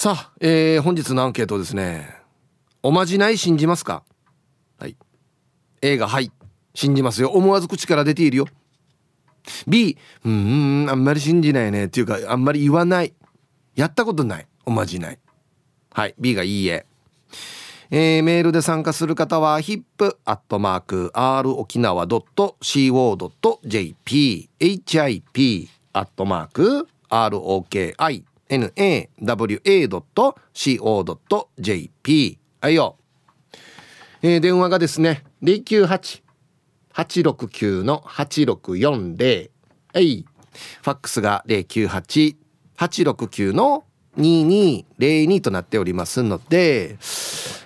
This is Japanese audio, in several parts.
さあ、えー、本日のアンケートですね。おまじない信じますか？はい。A がはい。信じますよ。思わず口から出ているよ。B うんあんまり信じないね。っていうかあんまり言わない。やったことない。おまじない。はい。B がいいえ。えー、メールで参加する方は hip.rokinawa.co.jp.hip.roki. nawa.co.jp はいよ、えー、電話がですね098-869-8640はい。ファックスが098-869-8640 2202となっておりますので、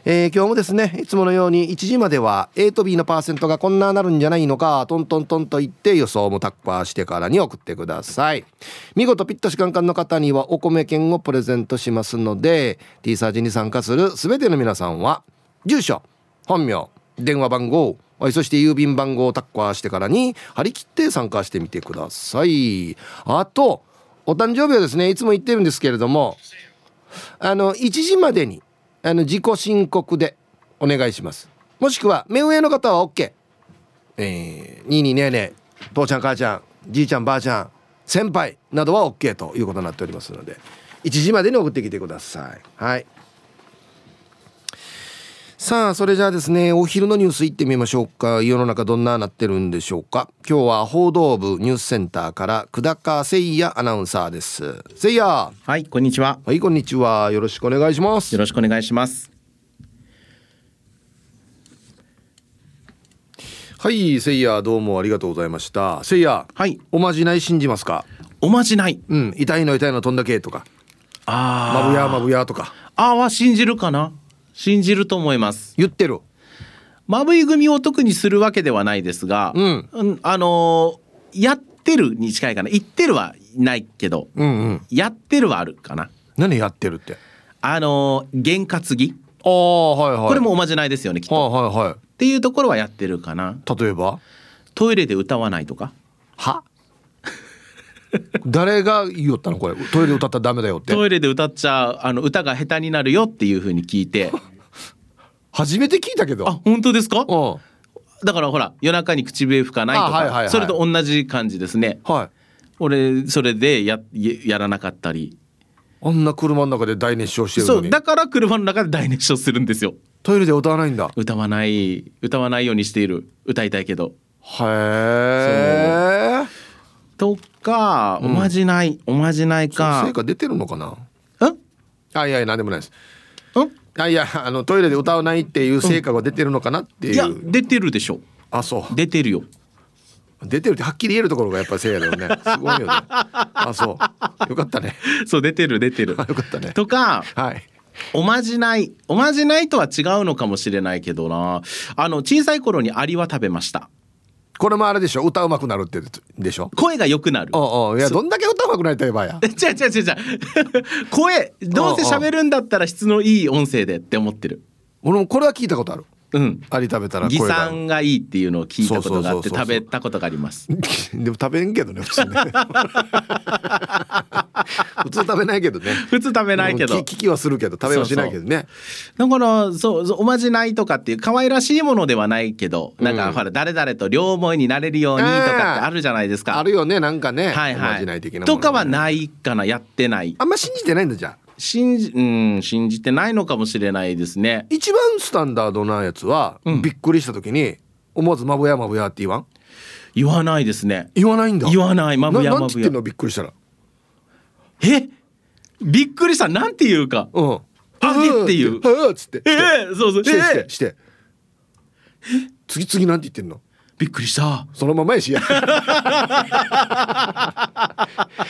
えー、今日もですねいつものように1時までは A と B のパーセントがこんななるんじゃないのかトントントンと言って予想もタッパーしてからに送ってください。見事ピットシカンカンの方にはお米券をプレゼントしますので T サージに参加する全ての皆さんは住所本名電話番号そして郵便番号をタッカーしてからに張り切って参加してみてください。あとお誕生日はですねいつも言ってるんですけれどもあの1時までにあの自己申告でお願いします。もしくは目上の方は OK えー、にいにねえねえ父ちゃん母ちゃんじいちゃんばあちゃん先輩などは OK ということになっておりますので1時までに送ってきてください。はい。さあそれじゃあですねお昼のニュースいってみましょうか。世の中どんななってるんでしょうか。今日は報道部ニュースセンターから久高誠也アナウンサーです。誠也。はいこんにちは。はいこんにちは。よろしくお願いします。よろしくお願いします。はい誠也どうもありがとうございました。誠也。はい。おまじない信じますか？おまじない。うん痛いの痛いの飛んだけとか。あまぶやまぶやとか。あーは信じるかな信じると思います。言ってる。まぶい組を特にするわけではないですが、うん。あのーやってるに近いかな。言ってるはないけど、うんうん。やってるはあるかな。何やってるって？あのー験担ぎ。ああはいはい。これもおまじないですよねきっと、はいはい。はっていうところはやってるかな。い例えば？トイレで歌わないとか。は？誰が言いよったのこれ？トイレで歌ったらダメだよって。トイレで歌っちゃあの歌が下手になるよっていうふうに聞いて。初めて聞いたけど。あ本当ですか？うん。だからほら夜中に口笛吹かないとか、あはいはいはい。それと同じ感じですね。はい。俺それでやややらなかったり。あんな車の中で大熱唱してるそうだから車の中で大熱唱するんですよ。トイレで歌わないんだ。歌わない歌わないようにしている。歌いたいけど。へえとかおまじない、おまじないか。成果出てるのかな？うんあいやいや何でもないです。うんあいやあのトイレで歌わないっていう成果が出てるのかなっていう、いや出てるでしょ。あそう。出てるよ。出てるってはっきり言えるところがやっぱりせいやだよね。すごいよね。あそう。よかったね。そう出てる出てる。よかったね。とかはい。おまじないおまじないとは違うのかもしれないけどな。あの小さい頃にアリは食べましたこれもあれでしょ？歌うまくなるってでしょ？声が良くなる。おうおう。いやどんだけ歌うまくなりたいばや。違う違う違う違う。声どうせ喋るんだったら質のいい音声でって思ってる。俺もこれは聞いたことあるうん。アリ食べたら擬声が酸がいいっていうのを聞いたことがあって食べたことがあります。でも食べんけどね普通ね。普通食べないけどね。普通食べないけど。聞きはするけど食べはしないけどね。だからそうそうおまじないとかっていう可愛らしいものではないけど、なんかほら誰々と両思いになれるようにとかってあるじゃないですか。あるよねなんかね。はいおまはいじない的なものね。とかはないかなやってない。あんま信じてないんだじゃあ信じうん信じてないのかもしれないですね。一番スタンダードなやつは、うん。びっくりした時に思わず「まぶやまぶや」って言わん？言わないですね。言わないんだ。言わない。まぶやまぶやななんて言ってんの？びっくりしたら。え？びっくりした？なんていうか？うん。あげっていう。はつってええそうそう。してしええ。てして。次次なんて言ってんの？びっくりした。そのままやし。や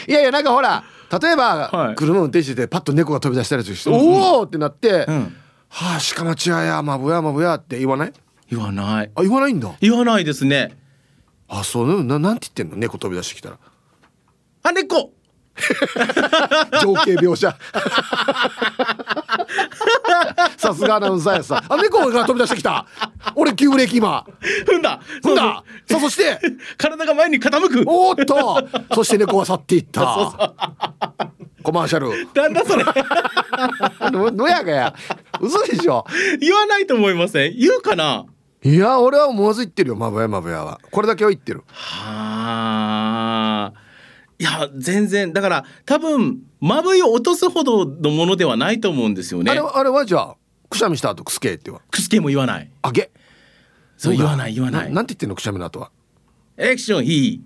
いやいやなんかほら例えば、はい。車運転しててパッと猫が飛び出したりして、おおってなって、うん。はあ鹿町屋やまぶやまぶやって言わない？言わない。あ言わないんだ。言わないですね。あそうななんて言ってんの？猫飛び出してきたら。あ猫。情景描写 さすがアナウンサーやさ。あ猫が飛び出してきた。俺急ブレーキ今。踏んだ。踏んだ。さあそして。体が前に傾く。おーっと。そして猫は去っていった。コマーシャル。なんだそれ。ののやがや。嘘でしょ。言わないと思いません。言うかな。いや俺は思わず言ってるよ。マブヤマブヤは。これだけは言ってる。はあいや全然。だから多分まぶいを落とすほどのものではないと思うんですよね。あれはあれはじゃあくしゃみした後くすけってはくすけも言わない。あげ？そう言わない言わない。なんて言ってんのくしゃみの後は？エクションいい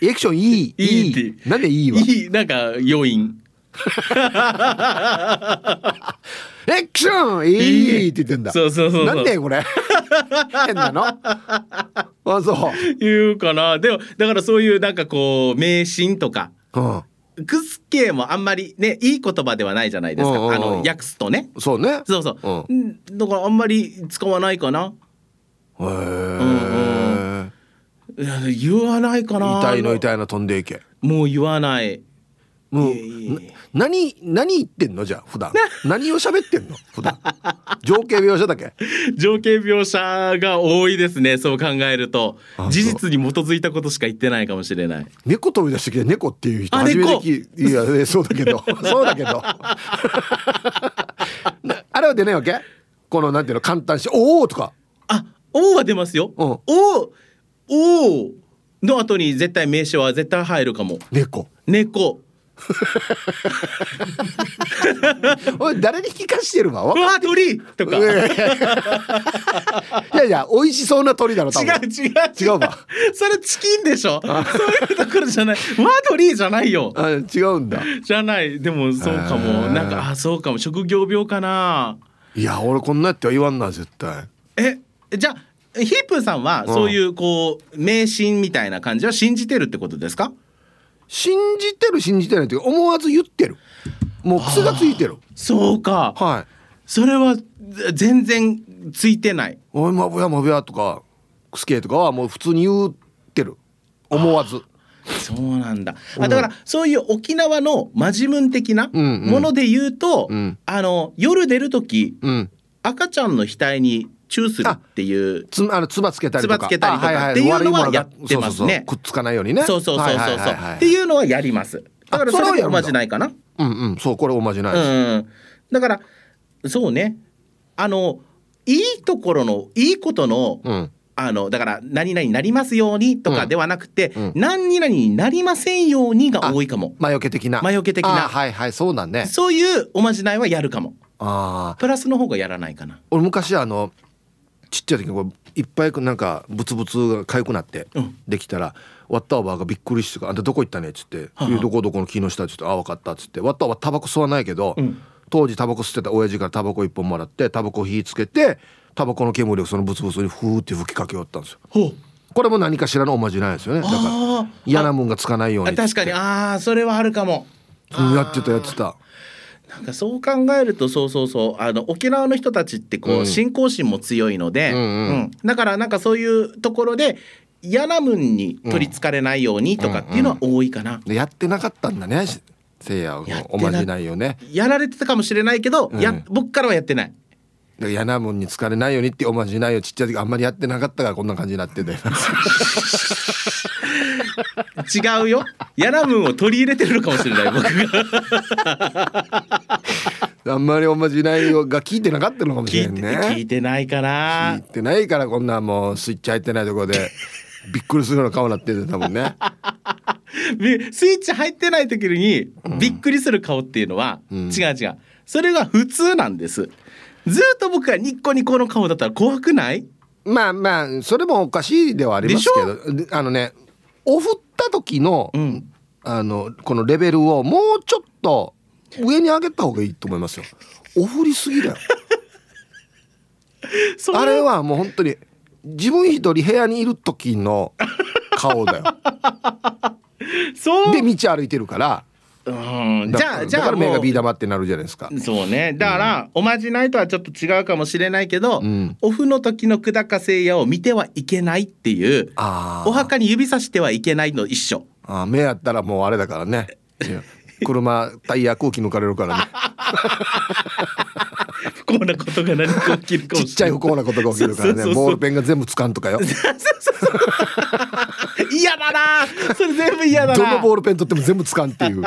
エクションいいいいって。なんでいいわいいなんか要因 エクションいいって言ってんだ。そうそうそうなんでこれ？変なの？あそう。言うかな。でもだからそういうなんかこう迷信とかうん。クスケもあんまりねいい言葉ではないじゃないですか、うんうんうん。あの訳すとね。そうね。そうそう、ううんだからあんまり使わないかな。へえいや言わないかな。痛いの痛いの飛んでいけ。もう言わないもう何何言ってんの？じゃあ普段。何を喋ってんの？普段。情景描写だけ。情景描写が多いですね。そう考えると。事実に基づいたことしか言ってないかもしれない。猫飛び出してきて猫っていう人あ初めていいやえそうだけど。そうだけど。なあれは出ないわけ？このなんていうの？簡単しおおとか。あ「お」は出ますよ「うん。お」「お」の後に絶対名詞は絶対入るかも。猫。猫 おい誰に聞かしてるわ？わうわ鳥！とか。いやいや美味しそうな鳥だろ違う違う。違うわ。それチキンでしょ？そういうところじゃない。ワドリーじゃないよ。あ違うんだ。じゃない。でもそうかも。なんかあそうかも。職業病かな。いや俺こんなやっては言わんな絶対。えじゃあヒープーさんはうん。そういうこう迷信みたいな感じは信じてるってことですか？信じてる信じてないっていうか思わず言ってる。もう癖がついてる。そうか。はい。それは全然ついてない「おいまぶやまぶや」とか「くすけ」とかはもう普通に言ってる。思わず。そうなんだ。あだからそういう沖縄のマジムン的なうんうん。もので言うと、うん。あの夜出る時うん。赤ちゃんの額にチューするっていう。つあのつばつけたりとか。つばつけたりとかっていうのはやってますね。くっつかないようにね。そうそうそうそう。っていうのはやります。だからそれはおまじないかな。うんうん。そうこれおまじないうんです、うん。だからそうね。あのいいところのいいことの、うん。あのだから何々になりますようにとかではなくて、うん。何々になりませんようにが多いかも。魔除け的な。魔除け的な。あはいはいそうだね。そういうおまじないはやるかも。ああプラスの方がやらないかな。俺昔あのちっちゃい時にこういっぱいなんかブツブツが痒くなってうん。できたら、割ったおばあがびっくりして「あんたどこ行ったね」っつって「はあいやどこどこの木の下」っつって「あ分かった」っつって。割ったおばタバコ吸わないけど、うん。当時タバコ吸ってた親父からタバコ一本もらってタバコ火つけてタバコの煙をそのブツブツにフーって吹きかけよったんですよ。これも何かしらのおまじないですよね。だからあ嫌なもんがつかないようにあ確かに。ああそれはあるかも。うんやってたやってたなんかそう考えるとそうそうそうあの沖縄の人たちってこう、うん。信仰心も強いので、うんうん。だからなんかそういうところで嫌なもんに取りつかれないようにとかっていうのは多いかな、でやってなかったんだねせいやおまじないよね。やられてたかもしれないけど、うん。や僕からはやってないで嫌なもんに疲れないようにっておまじないをちっちゃい時あんまりやってなかったからこんな感じになってんだよ違うよ。嫌なもんを取り入れてるのかもしれない僕が。あんまりおまじないが効いてなかったのかもし聞いてれんね。聞いてないか聞ないてないからこんなもうスイッチ入ってないところで びっくりするような顔になってるんだもんね。でスイッチ入ってない時にびっくりする顔っていうのは、うん。違う違う。それが普通なんですずっと僕がニッコニコの顔だったら怖くない？まあまあそれもおかしいではありますけどであのねお振った時の、うん。あのこのレベルをもうちょっと上に上げた方がいいと思いますよ。お振りすぎだよ。そあれはもう本当に自分一人部屋にいる時の顔だよ。で道歩いてるからうん。だじゃあじゃあだから目がビー玉ってなるじゃないですか。そうね。だから、おまじないとはちょっと違うかもしれないけど、うん。オフの時の久高聖夜を見てはいけないっていうお墓に指さしてはいけないの一緒。あー目やったらもうあれだからね。車タイヤ空気抜かれるからね。不幸なことが何か起きるか ちっちゃい。もしれない不幸なことが起きるからね。ボールペンが全部つかんとかよ 嫌だな。それ全部嫌だな。どのボールペン取っても全部つかんっていう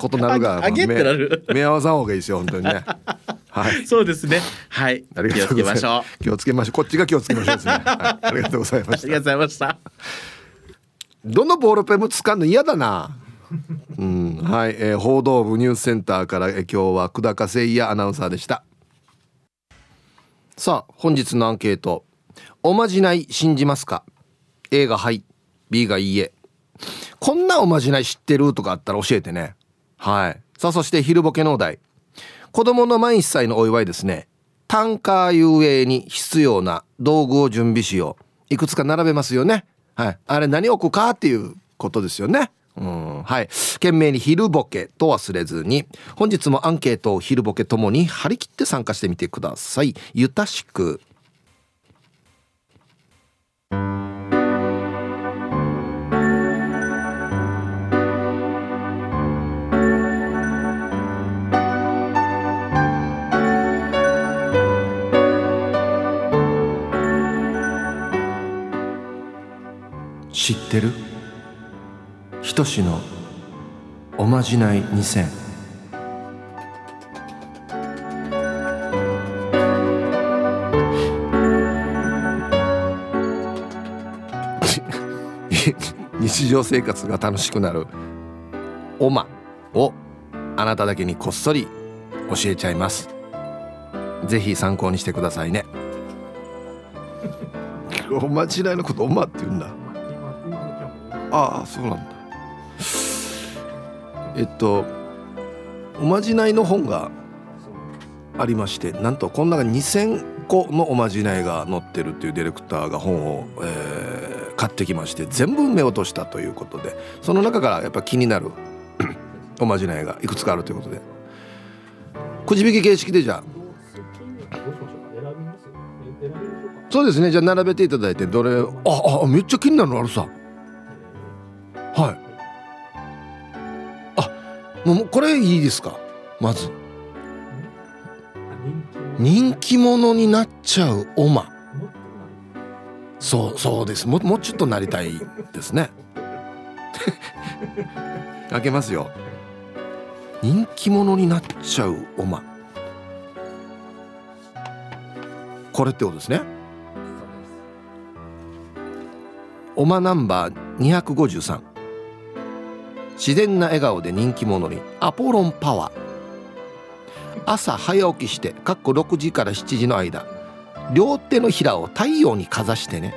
ことなるがあげってなる。目目合わさん方がいいですよ本当にね。はい。そうですね。はい。ありが気をつとうございけましょう。ます気をつけましょう。こっちが気をつけましょうですね、はい、ありがとうございました。ありがとうございました。どのボールペンも使うの嫌だな。うん。はい、えー報道部ニュースセンターから、えー今日は久高誠也アナウンサーでした。さあ本日のアンケート。おまじない信じますか？A がはい B がいいえ。こんなおまじない知ってるとかあったら教えてね。はい。さあそして昼ボケのお題。子供の満1歳のお祝いですね。単価遊泳に必要な道具を準備しよう。いくつか並べますよね。はい。あれ何置くかっていうことですよね。うん。はい。懸命に昼ボケと忘れずに本日もアンケートを昼ボケともに張り切って参加してみてください。ゆたしく。知ってる？ひとしのおまじない2000 日常生活が楽しくなるおまをあなただけにこっそり教えちゃいます。ぜひ参考にしてくださいね。おまじないのことおまって言うんだああそうなんだ。えっとおまじないの本がありましてなんとこの中に2,000個のおまじないが載ってるっていうディレクターが本を、えー買ってきまして全部目落としたということでその中からやっぱ気になる おまじないがいくつかあるということで。くじ引き形式でじゃあそうですね。じゃあ並べていただいてどれああめっちゃ気になるのあるさ。はい。あもうこれいいですか？まず。人気者になっちゃうオマそうそうです。ももうちょっとなりたいですね。開けますよ。人気者になっちゃうオマこれってことですね。オマナンバー253自然な笑顔で人気者にアポロンパワー。朝早起きしてかっこ6時から7時の間両手のひらを太陽にかざしてね。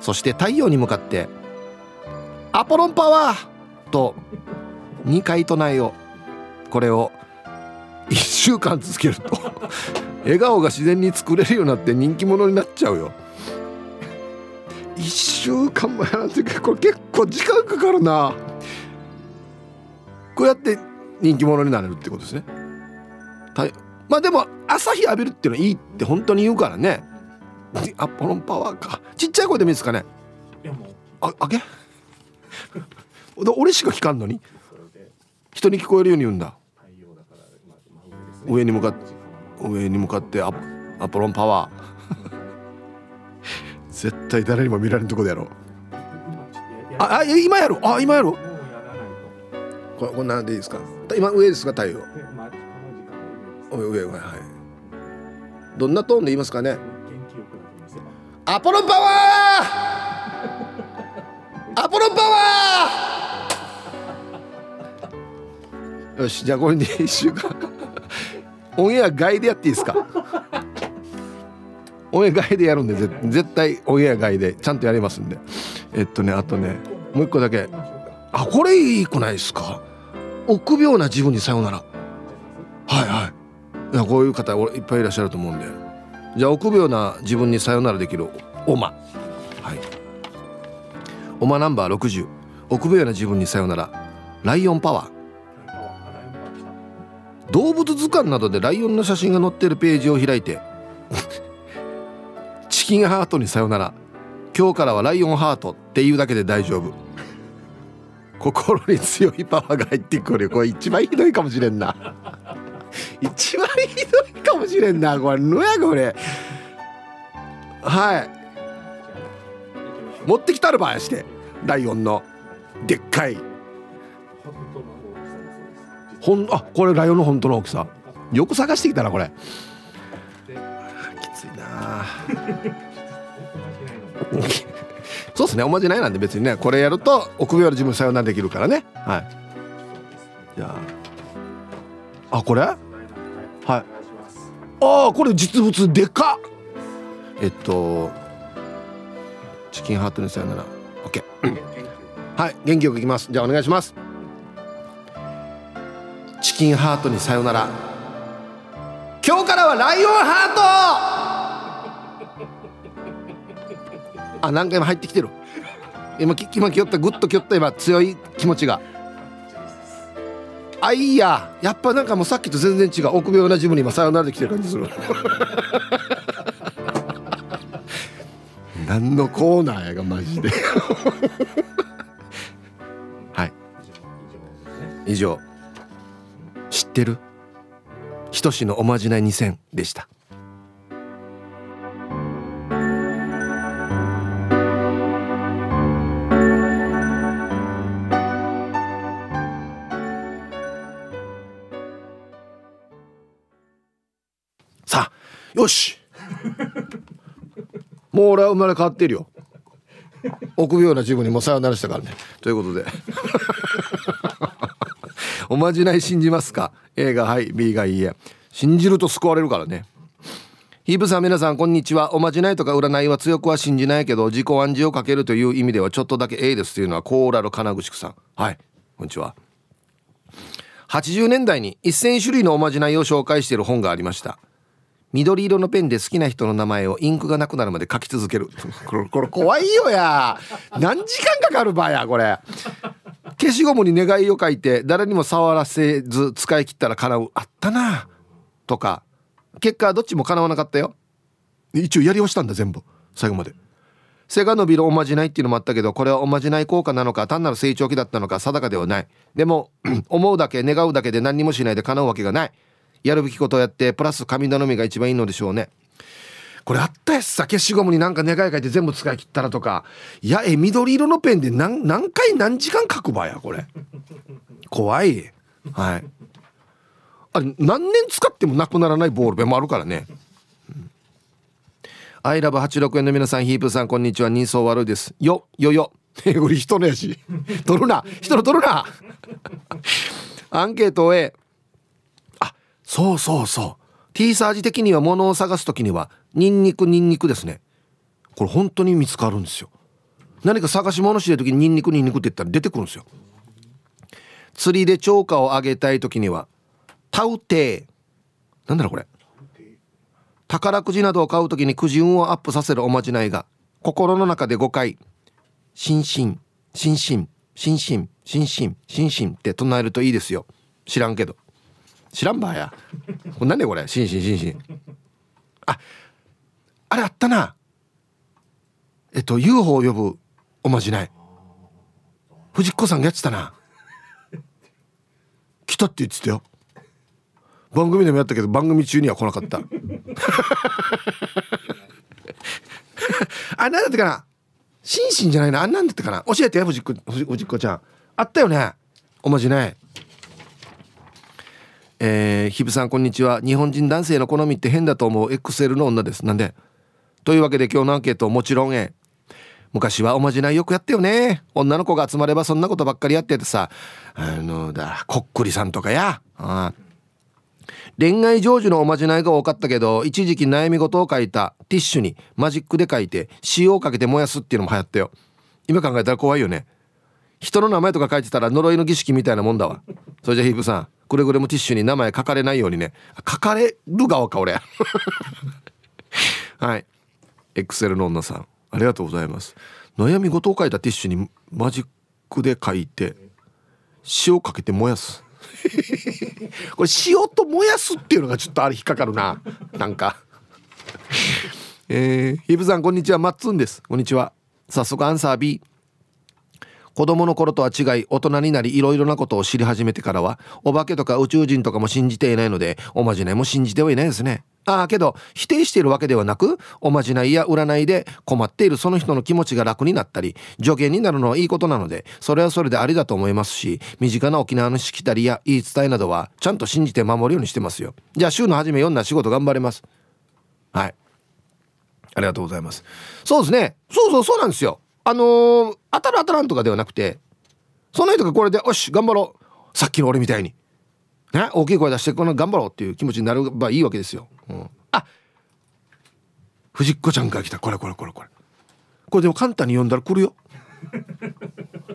そして太陽に向かって「アポロンパワー!」と2回唱えよう。これを1週間続けると笑顔が自然に作れるようになって人気者になっちゃうよ。1週間もやらんといけこれ結構時間かかるな。こうやって人気者になれるってことですね。たまあでも朝日浴びるっていうのはいいって本当に言うからね。アポロンパワーか。ちっちゃい声でもいいですかね。ああげ？で俺しか聞かんのに？人に聞こえるように言うんだ。上に向かって上に向かってアアポロンパワー。絶対誰にも見られるとこでやろう。ああ今やろう。あ今やろうここんなんでいいですか？今上ですか太陽？上上上はい。どんなトーンで言いますかね？アポロンパワー！アポロンパワー！よしじゃあこれで1週間。オンエア外でやっていいですか？オンエア外でやるんでぜ絶対オンエア外でちゃんとやりますんで。えっとねあとねもう一個だけ。あこれいいくないですか？臆病な自分にさよなら。はいはい。いやこういう方いっぱいいらっしゃると思うんで。じゃあ臆病な自分にさよならできるオマはい。オマナンバー60臆病な自分にさよなら。ライオンパワー。動物図鑑などでライオンの写真が載ってるページを開いてチキンハートにさよなら。今日からはライオンハートっていうだけで大丈夫。心に強いパワーが入ってくる。これ一番ひどいかもしれんな。一番ひどいかもしれんな。これ。のやこれ。はい。持ってきたるばやして。ライオンの。でっかい。ほんあこれライオンの本当の大きさ。よく探してきたなこれ。きついな。そうですね。おまじないなんで別にねこれやると臆病な自分さよならできるからね。はい。じゃあ。あこれ？はい。ああこれ実物でかっ！えっとチキンハートにさよなら。OK はい元気よくいきます。じゃあお願いします。チキンハートにさよなら。今日からはライオンハート！あ何回も入ってきてる。今今きよったグッときよった今強い気持ちが。あいいや。やっぱなんかもうさっきと全然違う。臆病な自分に今さよならできてる感じする。何のコーナーやがマジで。はい。以上。知ってる？ひとしのおまじない2000でした。よし。もう俺は生まれ変わってるよ。臆病な自分にもさよならしたからね。ということで。おまじない信じますか？A がはい。B がいいえ。信じると救われるからね。ヒープさん皆さんこんにちは。おまじないとか占いは強くは信じないけど自己暗示をかけるという意味ではちょっとだけ A ですというのはコーラル金具宿さん。はい。こんにちは。80年代に1000種類のおまじないを紹介している本がありました。緑色のペンで好きな人の名前をインクがなくなるまで書き続ける。これこれ怖いよや。何時間かかるばやこれ。消しゴムに願いを書いて誰にも触らせず使い切ったら叶う。あったな。とか。結果どっちも叶わなかったよ。一応やりをしたんだ全部。最後まで。背が伸びるおまじないっていうのもあったけどこれはおまじない効果なのか単なる成長期だったのか定かではない。でも 思うだけ願うだけで何にもしないで叶うわけがない。やるべきことをやってプラス神頼みが一番いいのでしょうね。これあったやつさ消しゴムになんか願い書いて全部使い切ったらとかいやえ緑色のペンで何何回何時間書くばやこれ。怖い。はい。あれ何年使ってもなくならないボールペンもあるからね。アイラブ86円の皆さんヒープさんこんにちは。人相悪いです。よよよ。え売り人のやし。取るな。人の取るな。アンケートへそうそうそう。T サージ的には物を探す時にはニンニクニンニクですね。これ本当に見つかるんですよ。何か探し物してる時にニンニクニンニクって言ったら出てくるんですよ。釣りで超過を上げたい時にはタウテー。なんだろうこれ。宝くじなどを買う時にくじ運をアップさせるおまじないが心の中で5回「心身心身心身心身心身」って唱えるといいですよ。知らんけど。知らんばや。これ何でこれ？心身心身ああれあったな。えっと UFO を呼ぶおまじない。藤子さんがやってたな。来たって言ってたよ。番組でもやったけど番組中には来なかった。あなんだったかな？心身じゃないな。あんなんだったかな？教えて藤子藤子ちゃん。あったよね。おまじない。えー、ひぶさんこんにちは。日本人男性の好みって変だと思う XL の女です。なんで？というわけで今日のアンケートもちろん A 昔はおまじないよくやったよね。女の子が集まればそんなことばっかりやっててさ。あのだこっくりさんとかや。あ恋愛成就のおまじないが多かったけど一時期悩み事を書いた。ティッシュにマジックで書いて塩をかけて燃やすっていうのも流行ったよ。今考えたら怖いよね。人の名前とか書いてたら呪いの儀式みたいなもんだわ。それじゃヒープさん。くれぐれもティッシュに名前書かれないようにね。書かれる側か俺。はい。XL の女さん。ありがとうございます。悩み事を書いたティッシュにマジックで書いて塩かけて燃やす。これ塩と燃やすっていうのがちょっとあれ引っかかるな。なんか。えー、ヒブさんこんにちは。マッツンです。こんにちは。早速アンサー B 子供の頃とは違い大人になりいろいろなことを知り始めてからはお化けとか宇宙人とかも信じていないのでおまじないも信じてはいないですね。ああけど否定しているわけではなくおまじないや占いで困っているその人の気持ちが楽になったり助言になるのはいいことなのでそれはそれでありだと思いますし身近な沖縄のしきたりや言い伝えなどはちゃんと信じて守るようにしてますよ。じゃあ週の初め読んだ仕事頑張れます。はい。ありがとうございます。そうですね。そうそうそうなんですよ。あのー、当たる当たらんとかではなくてその人がこれでよし頑張ろう。さっきの俺みたいに。ね、大きい声出してこの頑張ろうっていう気持ちになればいいわけですよ。うん、あ藤子ちゃんから来た。これこれこれこれ。これでも簡単に読んだら来るよ。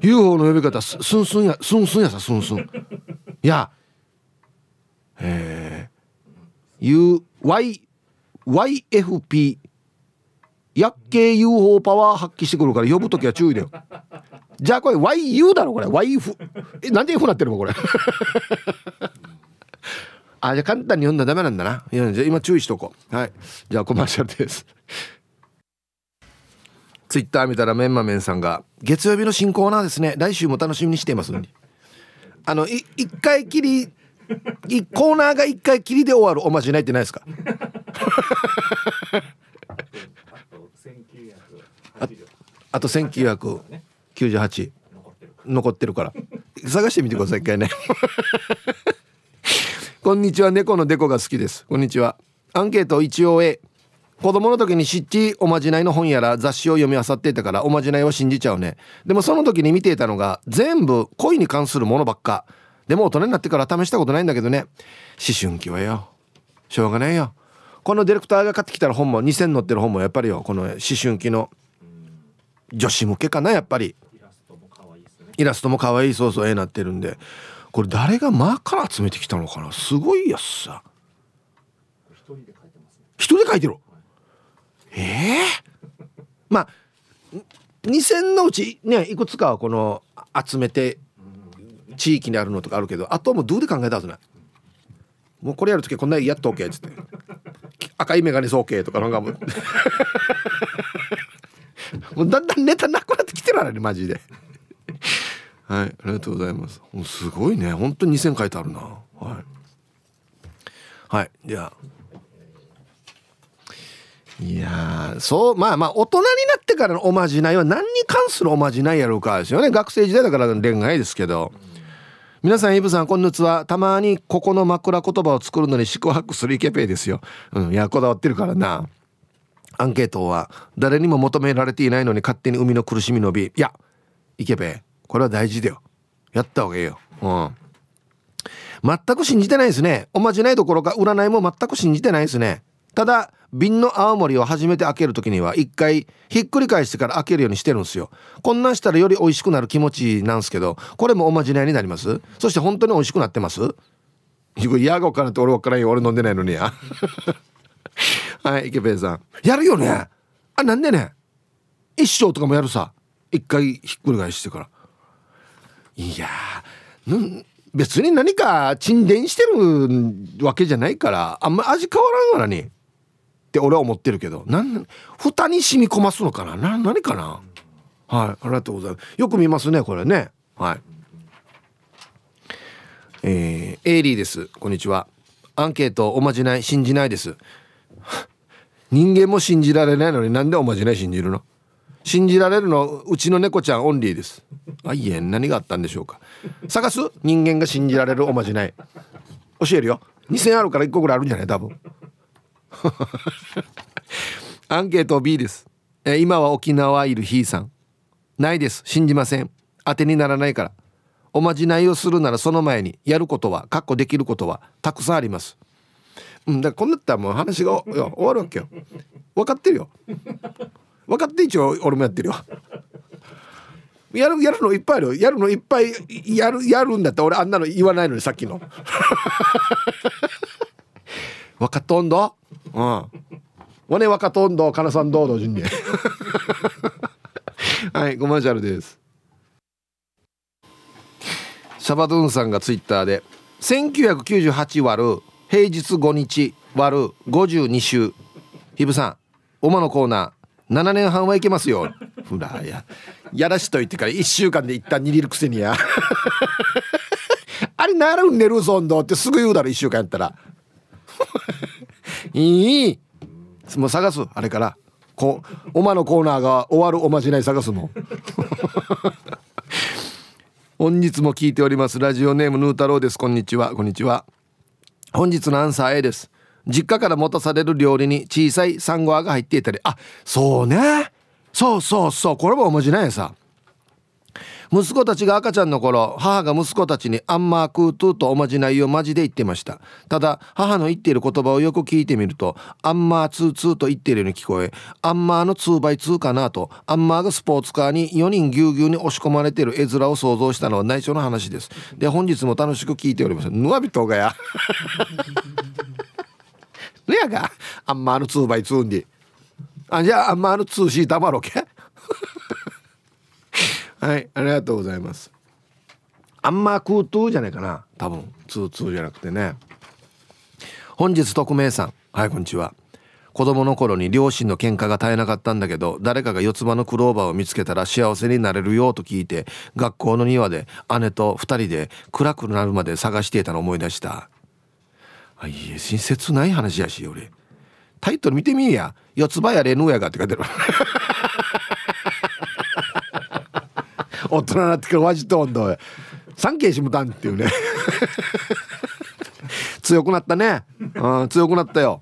UFO の呼び方スンスンやスンスンやさスンスン。いや。えー、UYYFP 薬系 UFO パワー発揮してくるから呼ぶ時は注意だよ。じゃあこれ YU だろこれ YF えなんで F なってるのこれ あじゃあ簡単に読んだらダメなんだな。いやじゃあ今注意しとこう。はい。じゃあコマーシャルです。ツイッター見たらメンマメンさんが月曜日の新コーナーですね。来週も楽しみにしていますのに。あのい一回きりコーナーが一回きりで終わるおまじないってないですか？あと1998残ってるから。探してみてください一回ね。こんにちは。猫のデコが好きです。こんにちは。アンケート一応 A 子供の時に知っておまじないの本やら雑誌を読み漁っていたからおまじないを信じちゃうね。でもその時に見ていたのが全部恋に関するものばっか。でも大人になってから試したことないんだけどね。思春期はよ。しょうがないよ。このディレクターが買ってきたら本も2000載ってる本もやっぱりよ。この思春期の女子向けかなやっぱり。イラストも可愛い、ね、イラストも可愛いそうそう絵なってるんで。これ誰が間から集めてきたのかな？すごいやつさ。一人で書いてます一人で書いてる、はい、ええー、まあ2000のうちねいくつかはこの集めて地域にあるのとかあるけどあともうどうで考えたはずない。もうこれやるときこんなやっと OK っつって。赤い眼鏡そう OK とかなんかもう。もうだんだんネタなくなってきてるからねマジで。はいありがとうございます。すごいね。本当に2000書いてあるな。はい。はいでは。いやそうまあまあ大人になってからのおまじないは何に関するおまじないやろうかですよね。学生時代だから恋愛ですけど。皆さんイブさんこんにちは。たまにここの枕言葉を作るのに宿泊するイケペイですよ。うんいやこだわってるからな。アンケートは誰にも求められていないのに勝手に海の苦しみのびいやイケペイこれは大事だよ。やった方がいいよ。うん。全く信じてないですね。おまじないどころか占いも全く信じてないですね。ただ瓶の青森を初めて開ける時には一回ひっくり返してから開けるようにしてるんですよ。こんなんしたらより美味しくなる気持ちなんですけどこれもおまじないになります？そして本当に美味しくなってます？いやが分からんって俺分からんよ俺飲んでないのにや。はい池ペさん。やるよね。あなんでね。一生とかもやるさ。一回ひっくり返してから。いや別に何か沈殿してるわけじゃないからあんま味変わらんからに。って俺は思ってるけど。なん蓋に染み込ますのかな。な何かな。はいありがとうございます。よく見ますねこれね。はい。えー、エイリーです。こんにちは。アンケートおまじない信じないです。人間も信じられないのになんでおまじない信じるの？信じられるのうちの猫ちゃんオンリーです。あいえ何があったんでしょうか？探す？人間が信じられるおまじない。教えるよ。2000あるから1個ぐらいあるんじゃない？多分。アンケート B です。え今は沖縄いるひーさん。ないです。信じません。当てにならないから。おまじないをするならその前にやることは確保できることはたくさんあります。うんだからこんなったらもう話が終わるわけよ。分かってるよ。分かって一応俺もやってるよ。やるやるのいっぱいあるよ。やるのいっぱいやるやるんだって俺あんなの言わないのにさっきの。分かっとんど？うん。わね分かっとんど？かなさんどう同時にはいコマーシャルです。シャバドゥンさんがツイッターで1998割る平日5日割る52週。ひぶさんおまのコーナー7年半はいけますよ。ほらや。やらしといてから1週間で一旦握るくせにや。あれなるんねるぞんどってすぐ言うだろ1週間やったら。いい。もう探すあれから。こおまのコーナーが終わるおまじない探すの。本日も聞いております。ラジオネームヌー太郎です。こんにちは。こんにちは。本日のアンサー A です。実家から持たされる料理に小さいサンゴアが入っていたり。あそうね。そうそうそう。これもおまじないさ。息子たちが赤ちゃんの頃母が息子たちにアンマークートゥーとおまじないをマジで言ってました。ただ母の言っている言葉をよく聞いてみるとアンマーツーツーと言っているように聞こえアンマーの2倍2かなとアンマーがスポーツカーに4人ぎゅうぎゅうに押し込まれている絵面を想像したのは内緒の話です。で本日も楽しく聞いております。ぬわびとがや。ねやがアンマーの2倍2に。あじゃあアンマーの2シータマロケはいありがとうございます。あんま空ーじゃないかな多分。ツーツーじゃなくてね。本日匿名さん。はいこんにちは。子供の頃に両親の喧嘩が絶えなかったんだけど誰かが四つ葉のクローバーを見つけたら幸せになれるよと聞いて学校の庭で姉と2人で暗くなるまで探していたのを思い出した。あいえ親切ない話やし俺。タイトル見てみいや。四つ葉やれぬやがって書いてる。大人になってからわじとんど三景しむたんっていうね。強くなったね。うん強くなったよ。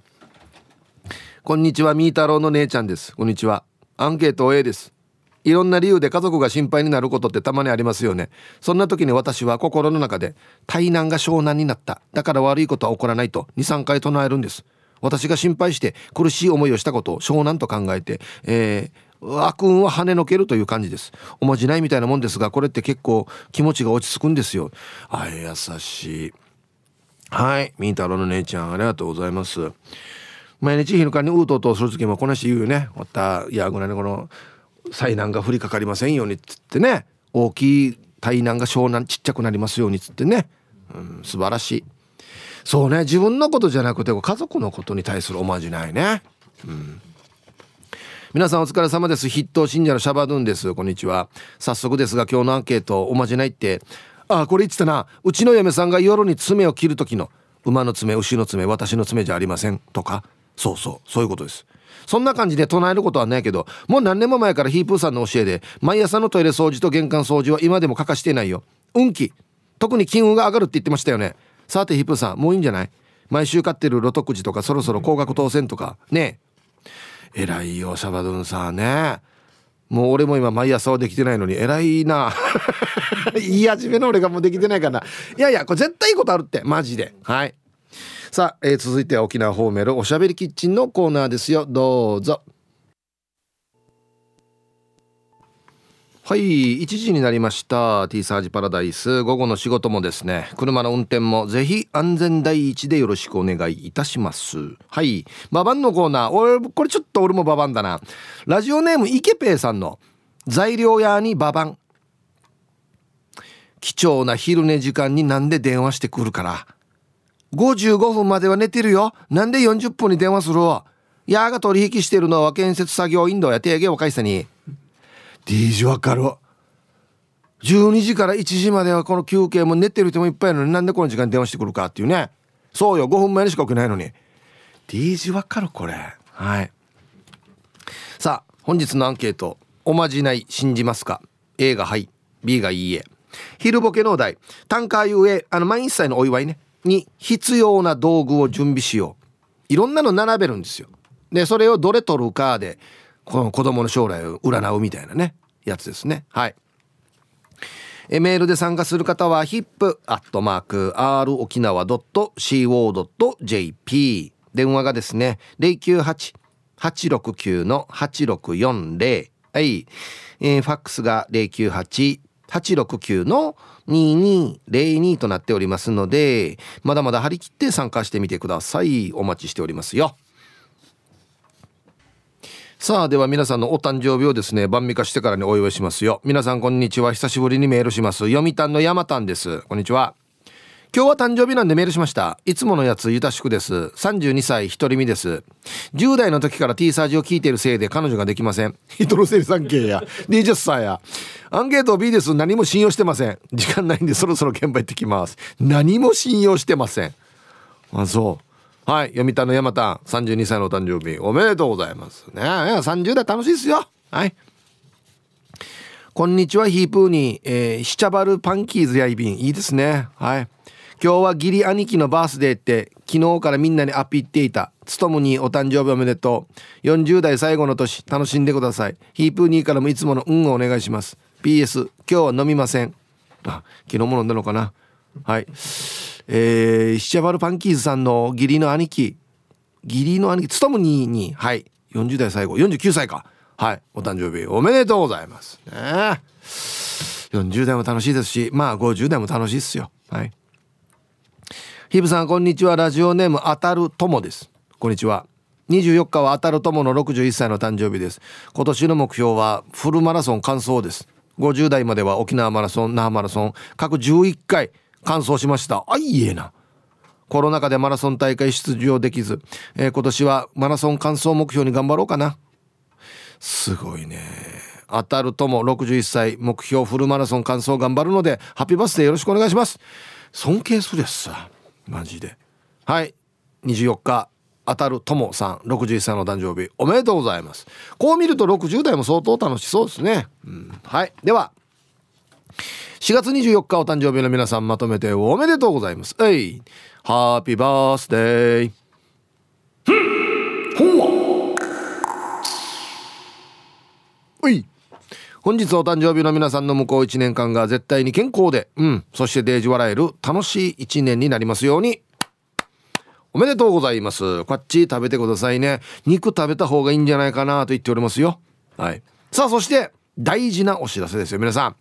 こんにちはみー太郎の姉ちゃんです。こんにちは。アンケート A です。いろんな理由で家族が心配になることってたまにありますよね。そんな時に私は心の中で胎難が湘南になった。だから悪いことは起こらないと23回唱えるんです。私が心配して苦しい思いをしたことを湘南と考えて、えー、悪運は跳ねのけるという感じです。おまじないみたいなもんですがこれって結構気持ちが落ち着くんですよ。あ優しい。はい。みーたろの姉ちゃんありがとうございます。毎日昼間にうーとうとする時もこなし言うよね。またいやぐらいのこの災難が降りかかりませんようにっつってね。大きい災難が湘南ちっちゃくなりますようにっつってね、うん、素晴らしい。そうね。自分のことじゃなくて家族のことに対するおまじないね。うん。皆さんお疲れ様です。筆頭信者のシャバドゥンです。こんにちは。早速ですが今日のアンケートおまじないって。ああこれ言ってたな。うちの嫁さんが夜に爪を切る時の馬の爪牛の爪私の爪じゃありません。とか。そうそう。そういうことです。そんな感じで唱えることはないけどもう何年も前からヒープーさんの教えで毎朝のトイレ掃除と玄関掃除は今でも欠かしていないよ。運気。特に金運が上がるって言ってましたよね。さてヒープーさんもういいんじゃない？毎週買ってるロトくじとかそろそろ高額当選とか。ねえ。偉いよシャバドゥンさんね。もう俺も今毎朝はできてないのに偉いな。言い始めの俺がもうできてないかな。いやいやこれ絶対いいことあるって。マジで。はい。さあ、えー、続いては沖縄方面のおしゃべりキッチンのコーナーですよ。どうぞ。はい1時になりました。T サージパラダイス。午後の仕事もですね。車の運転もぜひ安全第一でよろしくお願いいたします。はいババンのコーナー。俺これちょっと俺もババンだな。ラジオネームイケペイさんの材料屋にババン。貴重な昼寝時間になんで電話してくるから。55分までは寝てるよ。なんで40分に電話する？やが取引してるのは建設作業員度や定義を返したに。D 字わかる12時から1時まではこの休憩も寝てる人もいっぱいいるのになんでこの時間に電話してくるかっていうね。そうよ5分前にしか起きないのに。D 字わかるこれ。はい。さあ本日のアンケート。おまじない信じますか？A がはい。B がいいえ。昼ボケのお題。単価ゆえあの毎日祭のお祝いね。に必要な道具を準備しよう。いろんなの並べるんですよ。でそれをどれ取るかでこの子供の将来を占うみたいなねやつですね。はい。えメールで参加する方は hip.r 沖縄 .co.jp 電話がですね098-869-8640はい、えー、ファックスが098-869の2202となっておりますのでまだまだ張り切って参加してみてください。お待ちしておりますよ。さあでは皆さんのお誕生日をですね晩味化してからにお祝いしますよ。皆さんこんにちは。久しぶりにメールします。読谷の山丹です。こんにちは。今日は誕生日なんでメールしました。いつものやつゆたしくです。32歳一人身です。10代の時から T サージを聞いているせいで彼女ができません。人の生産系や。20歳や。アンケート B です。何も信用してません。時間ないんでそろそろ現場行ってきます。何も信用してません。あそう。はい読谷の山田32歳のお誕生日おめでとうございますね。30代楽しいですよ。はい。こんにちはヒープーに、えー、シチャバルパンキーズやいびん。いいですね。はい。今日は義理兄貴のバースデーって昨日からみんなにアピっていたつとむにお誕生日おめでとう。40代最後の年楽しんでください。ヒープーニーからもいつもの運をお願いします。PS 今日は飲みません。あ昨日も飲んだのかな。はい。えー、シチャバルパンキーズさんの義理の兄貴。義理の兄貴。つとむにに。はい。40代最後。49歳か。はい。お誕生日おめでとうございます。ね。40代も楽しいですし。まあ50代も楽しいですよ。はい。ヒブさんこんにちは。ラジオネームあたるともです。こんにちは。24日はあたるともの61歳の誕生日です。今年の目標はフルマラソン完走です。50代までは沖縄マラソン那覇マラソン各11回完走しました。あいいえな。コロナ禍でマラソン大会出場できず、えー、今年はマラソン完走目標に頑張ろうかな。すごいね。当たるとも61歳目標フルマラソン完走頑張るのでハッピーバースデーよろしくお願いします。尊敬するやつさ。マジで。はい。24日当たるともさん61歳の誕生日おめでとうございます。こう見ると60代も相当楽しそうですね、うん、はい。では。4月24日お誕生日の皆さんまとめておめでとうございますえいハッピーバースデーほんおい本日お誕生日の皆さんの向こう1年間が絶対に健康で、うん、そしてデージ笑える楽しい1年になりますように。おめでとうございます。こっち食べてくださいね。肉食べた方がいいんじゃないかなと言っておりますよ。はい。さあ、そして大事なお知らせですよ。皆さん。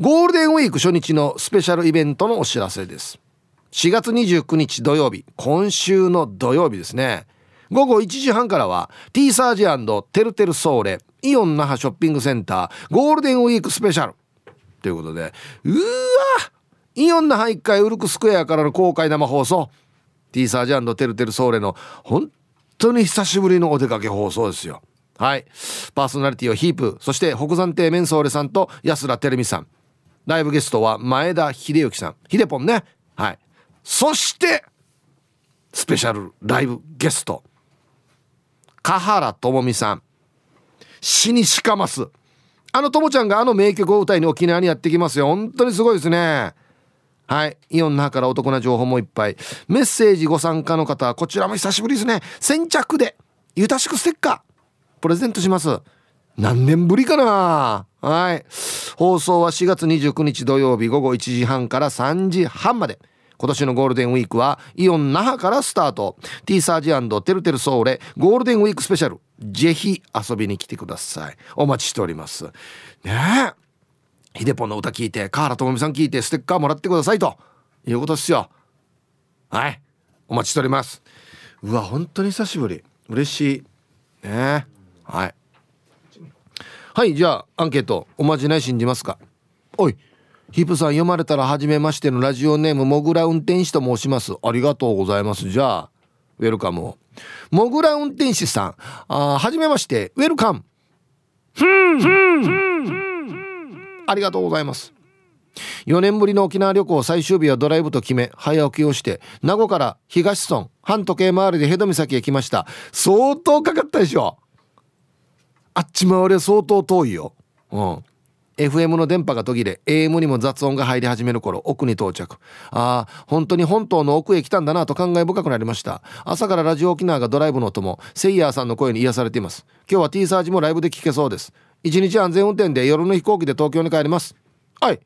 ゴールデンウィーク初日のスペシャルイベントのお知らせです。4月29日土曜日、今週の土曜日ですね。午後1時半からは T サージテルテルソーレイオン那覇ショッピングセンターゴールデンウィークスペシャル。ということでうわイオン那覇1階ウルクスクエアからの公開生放送。T サージテルテルソーレの本当に久しぶりのお出かけ放送ですよ。はい。パーソナリティはヒープそして北山亭メンソーレさんと安田照美さん。ライブゲストは前田秀幸さん。ヒデポンね。はい。そしてスペシャルライブゲスト。香原朋美さん。死にしかます。あのともちゃんがあの名曲を歌いに沖縄にやってきますよ。本当にすごいですね。はい。イオン那覇からお得な情報もいっぱい。メッセージご参加の方こちらも久しぶりですね。先着でゆたしくステッカープレゼントします。何年ぶりかな？はい。放送は4月29日土曜日午後1時半から3時半まで。今年のゴールデンウィークはイオン那覇からスタート。T サージテルテルソーレゴールデンウィークスペシャル。ぜひ遊びに来てください。お待ちしております。ねえ。ヒデポンの歌聞いて河原智美さん聞いてステッカーもらってくださいと。いうことですよ。はい。お待ちしております。うわ本当に久しぶり。嬉しい。ねはい。はいじゃあアンケートおまじない信じますか？おいヒップさん読まれたら初めましてのラジオネームもぐら運転士と申します。ありがとうございます。じゃあウェルカムを。もぐら運転士さんあはじめましてウェルカム。ありがとうございます。4年ぶりの沖縄旅行最終日はドライブと決め早起きをして名護から東村半時計回りでヘド岬へ来ました。相当かかったでしょ。あっち回りは相当遠いよ。うん。FM の電波が途切れ AM にも雑音が入り始める頃奥に到着。ああ本当に本島の奥へ来たんだなと感慨深くなりました。朝からラジオ沖縄がドライブの音もセイヤーさんの声に癒されています。今日は T サージもライブで聞けそうです。一日安全運転で夜の飛行機で東京に帰ります。はい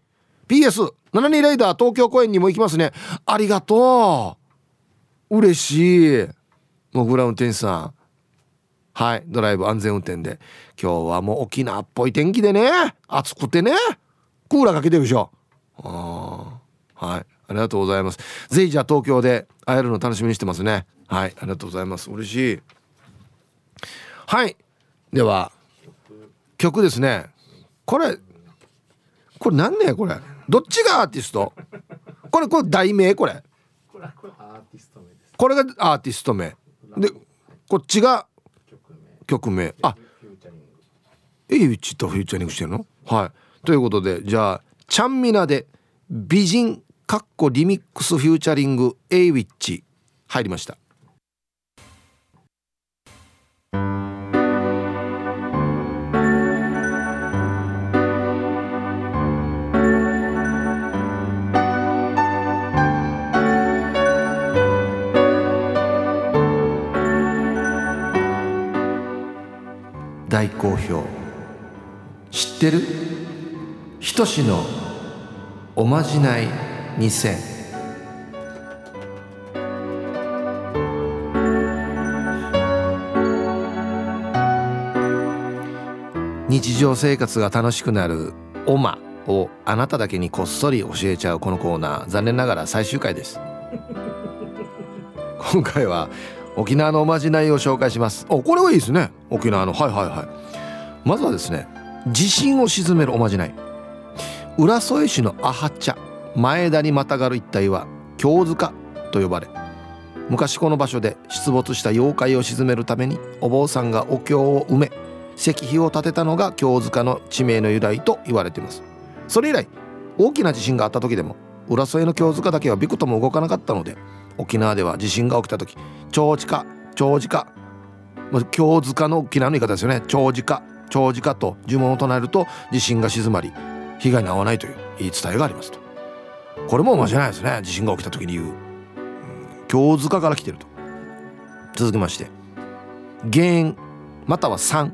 PS7 人ライダー東京公演にも行きますね。ありがとう。嬉しい。モグラ運転手さんはいドライブ安全運転で。今日はもう沖縄っぽい天気でね。暑くてね。クーラーかけてるでしょ。あはいありがとうございます。ぜひじゃあ東京で会えるの楽しみにしてますね。はいありがとうございます。嬉しい。はいでは曲ですね。これこれ何ねこれ。どっちがアーティスト？これこれ題名？これ。これがアーティスト名。でこっちが曲名。あえいちとフューチャリングしてるの？はい。ということでじゃあちゃんみなで美人かっこリミックスフューチャリングエイウィッチ入りました。大好評。知ってる？ひとしのおまじない2000日常生活が楽しくなるオマをあなただけにこっそり教えちゃうこのコーナー。残念ながら最終回です。今回は沖縄のおまじないを紹介します。おこれはいいですね。沖縄のはいはいはい。まずはですね地震を鎮めるおまじない。浦添市のアハ茶前田にまたがる一帯は京塚と呼ばれ昔この場所で出没した妖怪を鎮めるためにお坊さんがお経を埋め石碑を建てたのが京塚の地名の由来と言われています。それ以来大きな地震があった時でも浦添の京塚だけはびくとも動かなかったので沖縄では地震が起きた時長時化長時化京塚の沖縄の言い方ですよね。長時化。長時化と呪文を唱えると地震が静まり被害に遭わないという言い伝えがありますと。これも間違いないですね。地震が起きた時に言う、うん、京塚から来てると。続きまして。原因または3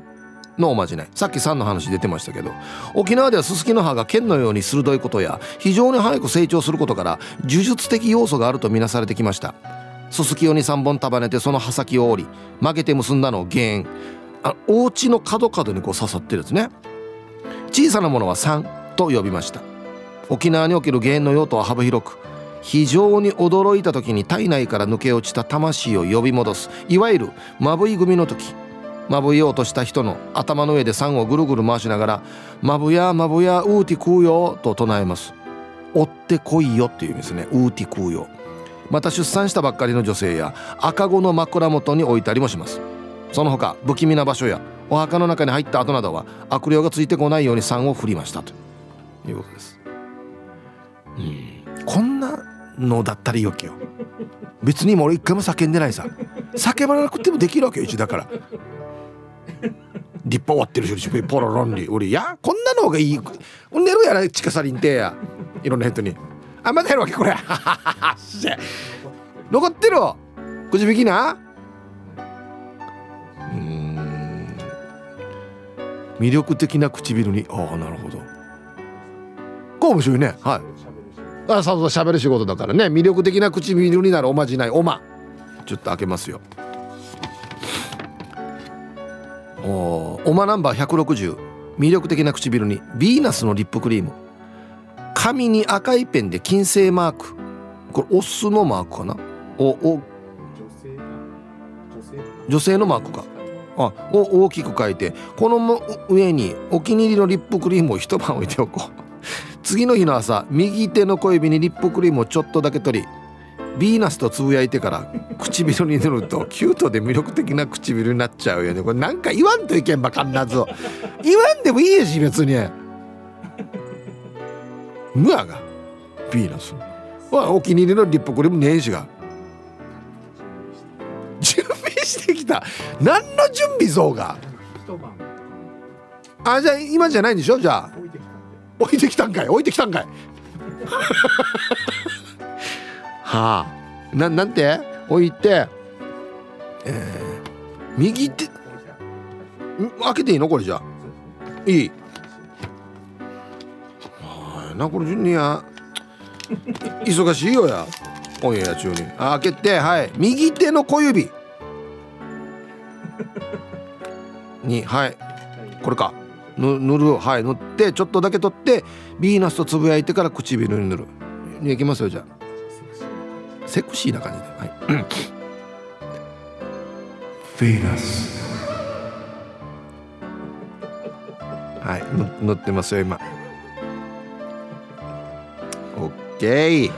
のおまじない。さっき3の話出てましたけど沖縄ではススキの葉が剣のように鋭いことや非常に早く成長することから呪術的要素があるとみなされてきました。ススキをに3本束ねてその刃先を折り曲げて結んだのを弦あお家の角角にこう刺さってるんですね。小さなものは3と呼びました。沖縄における弦の用途は幅広く非常に驚いた時に体内から抜け落ちた魂を呼び戻すいわゆるまぶい組の時。まぶいようとした人の頭の上で酸をぐるぐる回しながら「まぶやまぶやウーティ食うよ」と唱えます「追ってこいよ」っていう意味ですねウーティ食うよまた出産したばっかりの女性や赤子の枕元に置いたりもします。その他不気味な場所やお墓の中に入った後などは悪霊がついてこないように酸を振りましたと。いうことです。うん。こんなのだったらいいわけよ。別にもう俺一回も叫んでないさ。叫ばなくてもできるわけようちだから。立派終わってるしポロロンリ俺いやこんなのがいい。寝るやら近さりんてや。いろんな人に。あまだやるわけこれ。残ってるくじ引きな。うん。魅力的な唇。にああなるほど。こう面白いね。はい。あそうそう喋る仕事だからね。魅力的な唇になるおまじない。おま。ちょっと開けますよ。おまナンバー160魅力的な唇に。ヴィーナスのリップクリーム。髪に赤いペンで金星マーク。これオスのマークかな？おお。女性のマークか。あを大きく書いて。この上にお気に入りのリップクリームを一晩置いておこう。次の日の朝右手の小指にリップクリームをちょっとだけ取りヴィーナスとつぶやいてから唇に塗るとキュートで魅力的な唇になっちゃうよね。これなんか言わんといけんば必ず。言わんでもいいやし別に。むわがヴィーナス。はお気に入りのリップクリームねえしが。準備してきた。何の準備像が？あじゃあ今じゃないんでしょ？じゃあ。置いてきたんかい。置いてきたんかい。はあ。ななんて？置いて。えー、右手。開けていいの？これじゃあ。いい。はなこれ順にや。忙しいよや。オンエア中に。開けてはい。右手の小指。にはい。これか。塗るはい塗ってちょっとだけ取ってヴィーナスとつぶやいてから唇に塗る。いきますよじゃあ。セクシーな感じで、はい、フィーナス。はい乗ってますよ今オッケー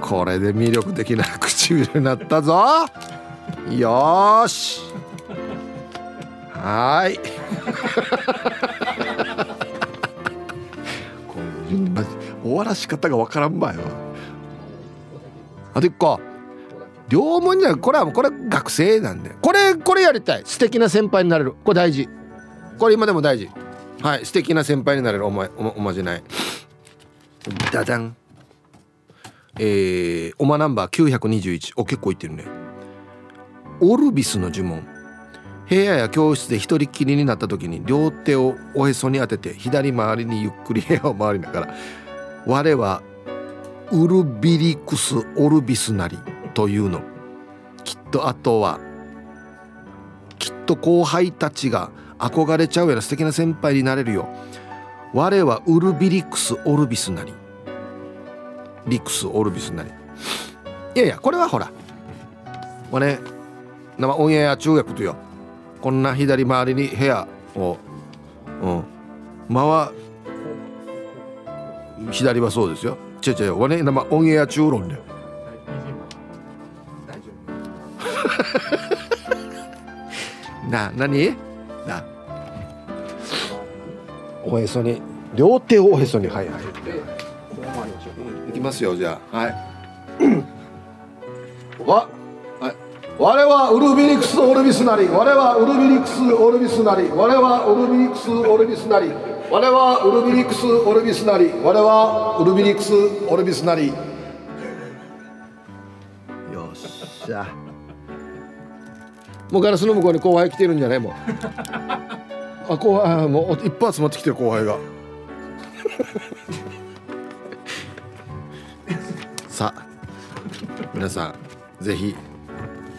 これで魅力的な唇になったぞ。よし。はい。終わらし方がわからんばよ。あと1個。両門じゃこれはこれ学生なんで。これこれやりたい。素敵な先輩になれる。これ大事。これ今でも大事。はい。素敵な先輩になれる。おまおまじない。ダダン。えー、おまナンバー921お結構いってるね。オルビスの呪文。部屋や教室で一人きりになった時に両手をおへそに当てて左回りにゆっくり部屋を回りながら「我はウルビリクス・オルビスなり」というの。きっとあとはきっと後輩たちが憧れちゃうような素敵な先輩になれるよ。我はウルビリクス・オルビスなり。リクス・オルビスなり。いやいやこれはほら。これ生オンエア中学とよ。こんな左回りに部屋をうん。回左はそうですよ。違う違うわね生オンエア中論で な何？おへそに両手をおへそにはいはい。いきますよじゃあ。はい。わはい。我はウルビリクス・オルビスなり。我はウルビリクス・オルビスなり。我はウルビリクス・オルビスなり。我はウルビリクス・オルビスなり。我はウルビリクス・オルビスなり。よっしゃ。もうガラスの向こうに後輩来てるんじゃないもう。あ後輩もう一発持ってきてる後輩が。さあ皆さんぜひ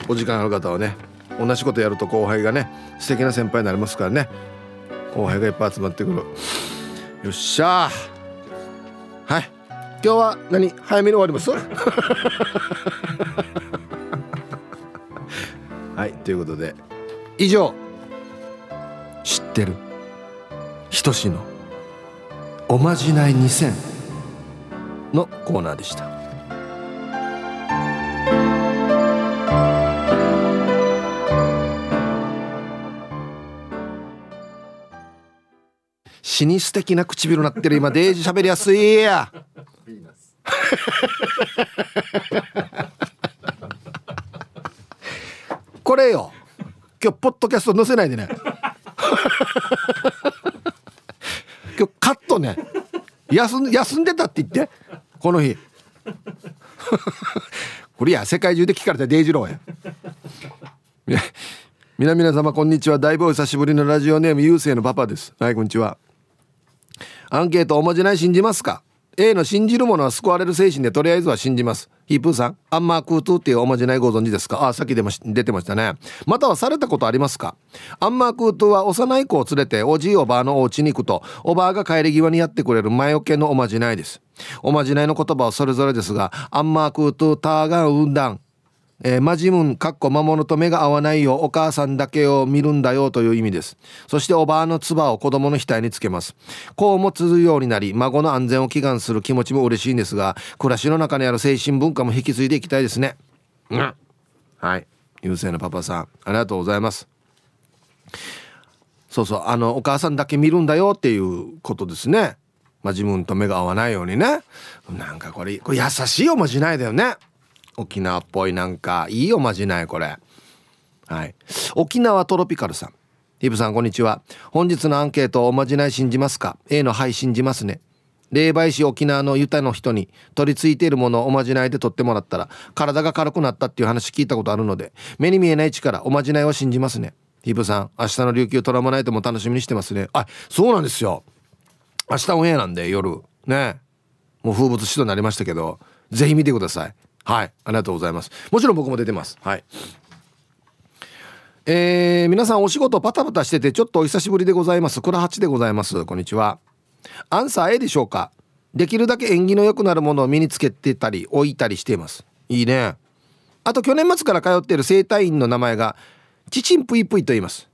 お時間ある方はね同じことやると後輩がね素敵な先輩になりますからね。後輩がいっぱい集まってくる。よっしゃはい。今日は何？早めに終わります？はいということで以上知ってる。ひとしのおまじない2000のコーナーでした。死に素敵な唇なってる今デージ喋りやすいや。これよ。今日ポッドキャスト載せないでね。今日カットね。休ん休んでたって言って。この日。これや世界中で聞かれたデイジローや。皆皆様こんにちは。だいぶお久しぶりのラジオネームゆうせいのパパです。はいこんにちは。アンケートおまじない信じますか？A の信じる者は救われる精神でとりあえずは信じます。ヒープーさんアンマークートゥーっていうおまじないご存知ですか？あさっき出まし出てましたね。またはされたことありますか？アンマークートゥーは幼い子を連れておじいおばあのお家に行くとおばあが帰り際にやってくれる魔除けのおまじないです。おまじないの言葉はそれぞれですがアンマークートゥーターガンウンダン。えー、マジムンかっこ魔物と目が合わないよお母さんだけを見るんだよという意味です。そしておばあの唾を子供の額につけます。こうも続ようになり孫の安全を祈願する気持ちも嬉しいんですが暮らしの中にある精神文化も引き継いでいきたいですね。うん。はい。優勢のパパさんありがとうございます。そうそうあのお母さんだけ見るんだよっていうことですね。まあ自分と目が合わないようにね。なんかこれこれ優しいおまじないだよね。沖縄っぽいなんかいいおまじないこれ。はい。沖縄トロピカルさん。イブさんこんにちは。本日のアンケートおまじない信じますか？A のはい信じますね。霊媒師沖縄のユタの人に取り付いているものをおまじないで取ってもらったら体が軽くなったっていう話聞いたことあるので目に見えない力おまじないを信じますね。イブさん明日の琉球トラモナイトも楽しみにしてますね。あそうなんですよ。明日オンエアなんで夜。ね。もう風物詩となりましたけどぜひ見てください。はい。ありがとうございます。もちろん僕も出てます。はい。えー、皆さんお仕事パタパタしててちょっとお久しぶりでございます。倉八でございます。こんにちは。アンサー A でしょうか。できるだけ縁起の良くなるものを身につけてたり置いたりしています。いいね。あと去年末から通っている整体院の名前がチチンプイプイと言います。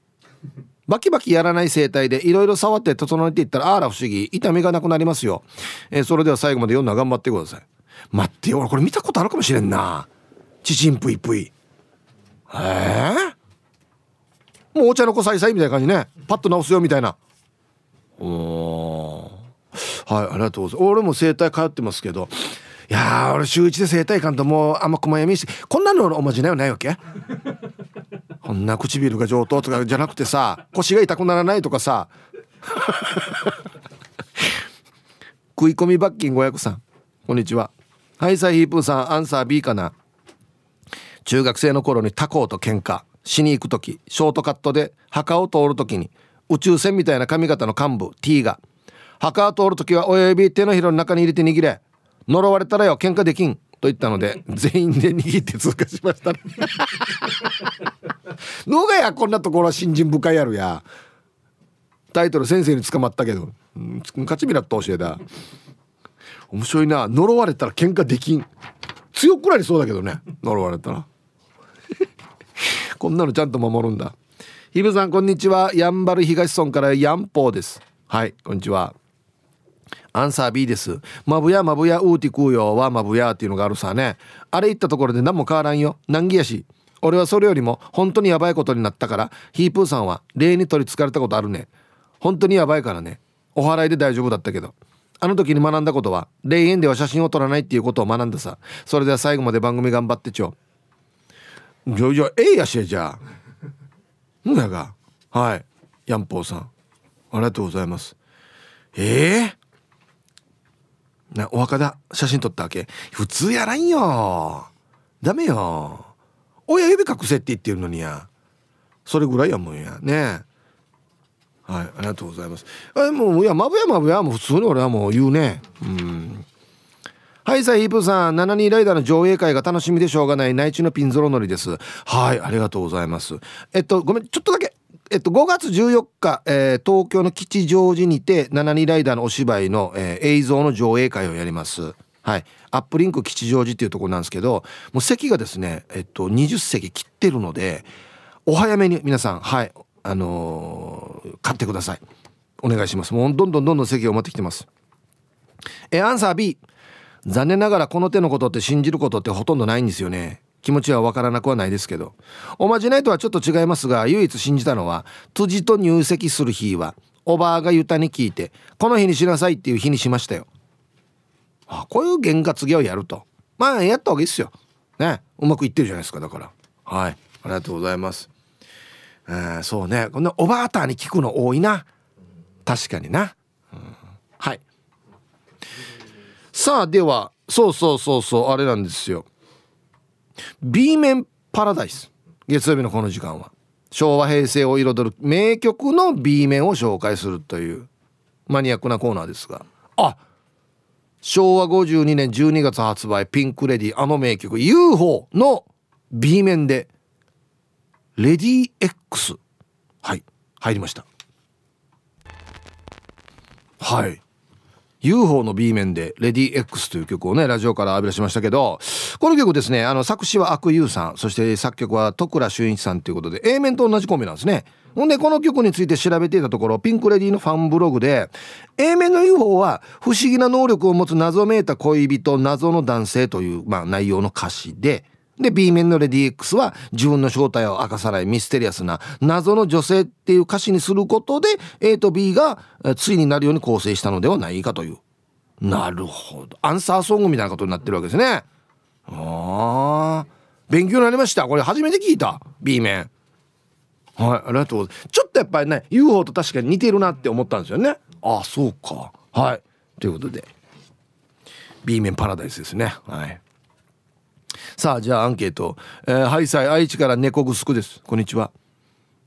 バキバキやらない生態でいろいろ触って整えていったらあら不思議。痛みがなくなりますよ、えー、それでは最後まで読んだ頑張ってください。待ってよ俺これ見たことあるかもしれんな。チチンプイプイ。ええー、もうお茶の子さいさいみたいな感じね。パッと直すよみたいな。おはいありがとうございます。俺も整体通ってますけど。いや俺週一で整体館ともうあんま細やみしてこんなのおまじないはないわけこんな唇が上等とかじゃなくてさ腰が痛くならないとかさ。食い込み罰金500さん。こんにちははいサイヒープーさんアンサー B かな？中学生の頃に他校と喧嘩。しに行く時ショートカットで墓を通る時に宇宙船みたいな髪型の幹部 T が。墓を通る時は親指手のひらの中に入れて握れ。呪われたらよ喧嘩できん。と言ったので全員で握って通過しましたね。のがやこんなところは信心深いやるや。タイトル先生に捕まったけど、うん、勝ち見らっと教えた面白いな呪われたら喧嘩できん強くなりそうだけどね呪われたらこんなのちゃんと守るんだひぶさんこんにちはやんばる東村からやんぽうですはいこんにちはアンサー B です。まぶやまぶやうーティクーよはまぶやっていうのがあるさね。あれ行ったところで何も変わらんよ。難儀やし。俺はそれよりも本当にやばいことになったから、ヒープーさんは霊に取りつかれたことあるね。本当にやばいからね。お祓いで大丈夫だったけど。あの時に学んだことは、霊園では写真を撮らないっていうことを学んださ。それでは最後まで番組頑張ってちょ。じゃじゃええやしじゃあ。んやが。はい。ヤンポーさん。ありがとうございます。ええ？ーなお墓だ写真撮ったわけ普通やらんよダメよ親指隠せって言ってるのにやそれぐらいやもんやねはいありがとうございます。あもういやまぶやまぶやもう普通に俺はもう言うね。うん。はいさあヒープさん72ライダーの上映会が楽しみでしょうがない内地のピンゾロ乗りです。はいありがとうございます。えっとごめんちょっとだけ。えっと、5月14日、えー、東京の吉祥寺にて72ライダーのお芝居の、えー、映像の上映会をやります。はい、アップリンク吉祥寺っていうところなんですけどもう席がですね、えっと、20席切ってるのでお早めに皆さんはいあのー、買ってください。お願いします。もうどんどんどんどん席が埋まってきてます。えアンサー B 残念ながらこの手のことって信じることってほとんどないんですよね。気持ちはわからなくはないですけど。おまじないとはちょっと違いますが唯一信じたのは辻と入籍する日はおばあがユタに聞いてこの日にしなさいっていう日にしましたよ。あこういう験担ぎをやると。まあやったわけですよ。ね。うまくいってるじゃないですかだから。はい。ありがとうございます。えー、そうね。こんなおばあたに聞くの多いな。確かにな、うん、はい。さあではそうそうそうそうあれなんですよ。B 面パラダイス。月曜日のこの時間は。昭和平成を彩る名曲の B 面を紹介するというマニアックなコーナーですが。あ昭和52年12月発売ピンク・レディあの名曲 UFO の B 面でレディー X はい。入りました。はい。UFO の B 面で「レディー X」という曲をねラジオから浴び出しましたけどこの曲ですねあの作詞は悪友さんそして作曲は徳倉俊一さんということで A 面と同じコンビなんですね。ほんでこの曲について調べていたところピンク・レディーのファンブログで A 面の UFO は不思議な能力を持つ謎めいた恋人謎の男性という、まあ、内容の歌詞でで B 面のレディー X は自分の正体を明かさないミステリアスな謎の女性っていう歌詞にすることで A と B が対になるように構成したのではないかという。なるほど。アンサーソングみたいなことになってるわけですね。ああ勉強になりました。これ初めて聞いた。B 面。はいありがとうございます。ちょっとやっぱりね UFO と確かに似てるなって思ったんですよね。ああそうか。はい。ということで。B 面パラダイスですね。はい。さあじゃあアンケート、えー、ハイサイ愛知から猫ぐすくです。こんにちは。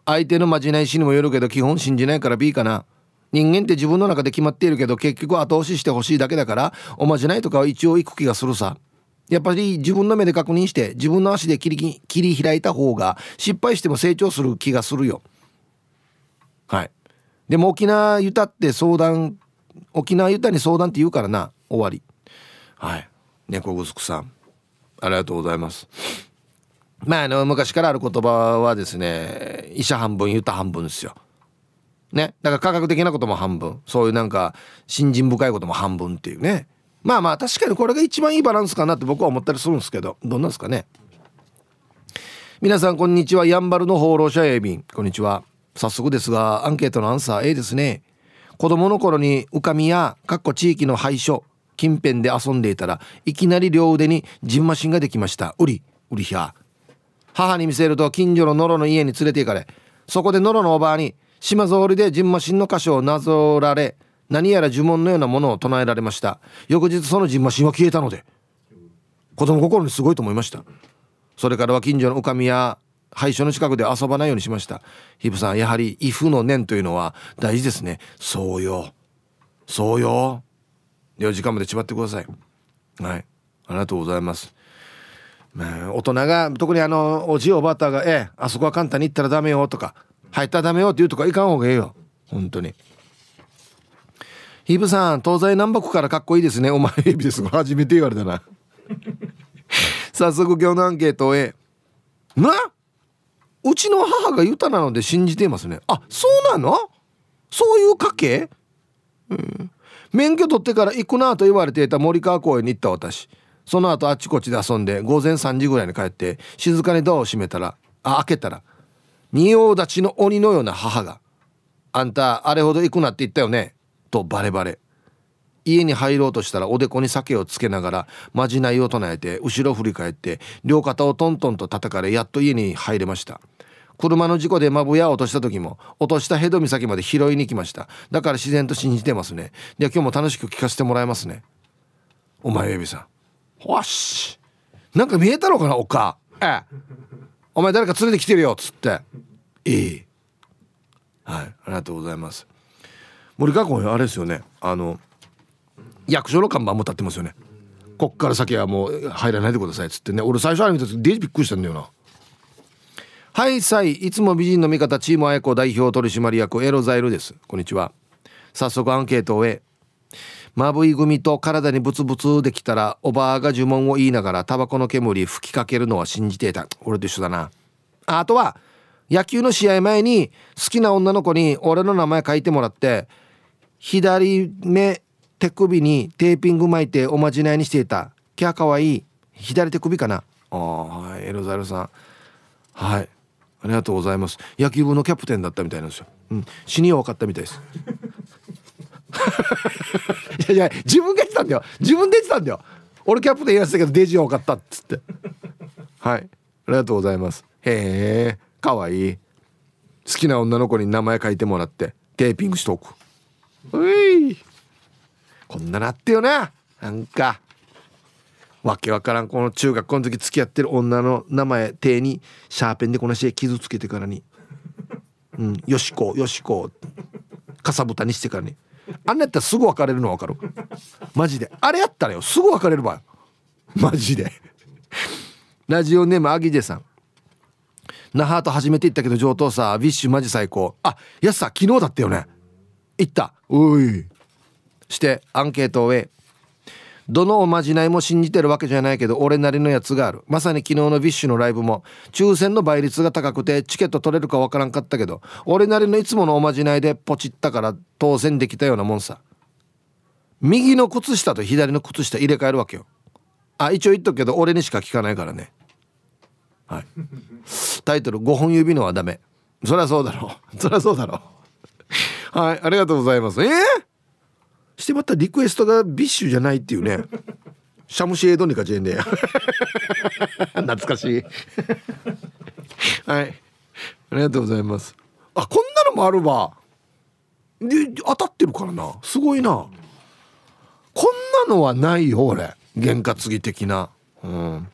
相手のまじないしにもよるけど基本信じないから B かな。人間って自分の中で決まっているけど結局後押ししてほしいだけだからおまじないとかは一応行く気がするさ。やっぱり自分の目で確認して自分の足で切り切り開いた方が失敗しても成長する気がするよ。はい。でも沖縄ユタって相談沖縄ユタに相談って言うからな。終わり。はい。猫ぐすくさん。ありがとうございます。まああの昔からある言葉はですね医者半分ユタ半分ですよ。ね。だから科学的なことも半分。そういうなんか信心深いことも半分っていうね。まあまあ確かにこれが一番いいバランスかなって僕は思ったりするんですけど。どんなんですかね。皆さんこんにちは。やんばるの放浪者エビン。こんにちは。早速ですがアンケートのアンサー A ですね。子供の頃に浮かみやかっこ地域の廃所。近辺で遊んでいたらいきなり両腕にジンマシンができました。うりうりひゃ。母に見せると近所のノロの家に連れて行かれそこでノロのおばあに島ぞおりでジンマシンの箇所をなぞられ何やら呪文のようなものを唱えられました。翌日そのジンマシンは消えたので子供心にすごいと思いました。それからは近所のおかみや廃所の近くで遊ばないようにしました。ヒブさんやはり「イフの念」というのは大事ですね。そうよ。そうよ。4時間まで縛ってください。はい。ありがとうございます。まあ、大人が特にあのおじいおばあたが「ええあそこは簡単に行ったらダメよ」とか「入ったらダメよ」って言うとかいかん方がいいよ。本当に。ヒブさん東西南北からかっこいいですね。お前エビです初めて言われたな。早速今日のアンケートへ。な？うちの母がユタなので信じていますね。あそうなの？そういう家系、うん、免許取ってから行くなと言われていた森川公園に行った私。その後あちこちで遊んで午前3時ぐらいに帰って静かにドアを閉めたらあ開けたら仁王立ちの鬼のような母が「あんたあれほど行くなって言ったよね」とバレバレ。家に入ろうとしたらおでこに酒をつけながらまじないを唱えて後ろ振り返って両肩をトントンと叩かれやっと家に入れました。車の事故でまぶや落とした時も落としたヘド岬まで拾いに来ました。だから自然と信じてますね。では今日も楽しく聞かせてもらいますね。お前エビさん。わし。なんか見えたのかなおか。ええ。お前誰か連れてきてるよっつって。いいはい。ありがとうございます。森川君あれですよね。あの役所の看板も立ってますよね。こっから先はもう入らないでくださいっつってね。俺最初あれ見た時デージびっくりしたんだよな。はいさいいつも美人の味方チームあやこ代表取締役エロザイルです。こんにちは。早速アンケートを終えまぶい組と体にブツブツできたらおばあが呪文を言いながらタバコの煙吹きかけるのは信じていた。俺と一緒だな。あとは野球の試合前に好きな女の子に俺の名前書いてもらって左目手首にテーピング巻いておまじないにしていた。キャーかわいい。左手首かな。あはいエロザイルさん。はい。ありがとうございます。野球部のキャプテンだったみたいなんですよ、うん、死には分かったみたいです。いやいや自分が言ってたんだよ。自分で言ってたんだよ。俺キャプテン言わせたけどデジは分かったっつって。はい。ありがとうございます。へえ。かわいい。好きな女の子に名前書いてもらってテーピングしとく。うい。こんななってよな。なんか。わけわからんこの中学校の時付き合ってる女の名前手にシャーペンでこのし傷つけてからに「うん。よしこよしこ」かさぶたにしてからに。あんなやったらすぐ別れるの分かる。マジで。あれやったらよ。すぐ別れるわマジで。ラジオネームアギジェさん。那覇と初めて行ったけど上等さウィッシュマジ最高。あやすさ昨日だったよね。行った。おい。してアンケートを終えどのおまじないも信じてるわけじゃないけど俺なりのやつがある。まさに昨日のビッシュのライブも抽選の倍率が高くてチケット取れるかわからんかったけど俺なりのいつものおまじないでポチったから当選できたようなもんさ。右の靴下と左の靴下入れ替えるわけよ。あ一応言っとくけど俺にしか効かないからね。はい。タイトル「5本指のはダメ」そりゃそうだろう。そりゃそうだろう。はいありがとうございます。えーしてまたリクエストがビッシュじゃないっていうね。シャムシエドニカジェンで 懐かしい。はい。ありがとうございます。あこんなのもあるわ。で当たってるからな。すごいな。こんなのはないよ俺。験担ぎ的な。うん。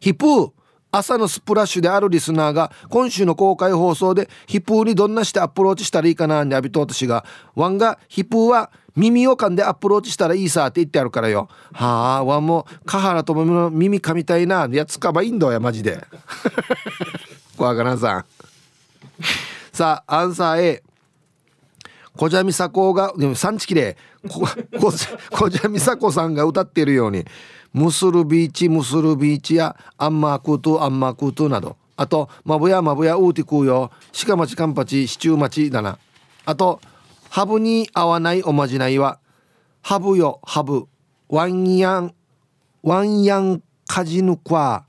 ヒプ朝のスプラッシュであるリスナーが今週の公開放送でヒプーにどんなしてアプローチしたらいいかなに浴びと私がワンがヒプーは耳を噛んでアプローチしたらいいさって言ってあるからよ。はあワンもカハラともの耳噛みたいなやつかばいいんだよマジで。怖がらんさん。さあアンサー A 小蛇美佐子がでも産地きれい小蛇美佐子さんが歌っているように。ムスルビーチムスルビーチやアンマークートアンマークートなど。あとマブヤマブヤウーティクーよ。鹿町カンパチシチュー町だな。あとハブに合わないおまじないはハブよハブ。ワンヤンワンヤンカジヌクワ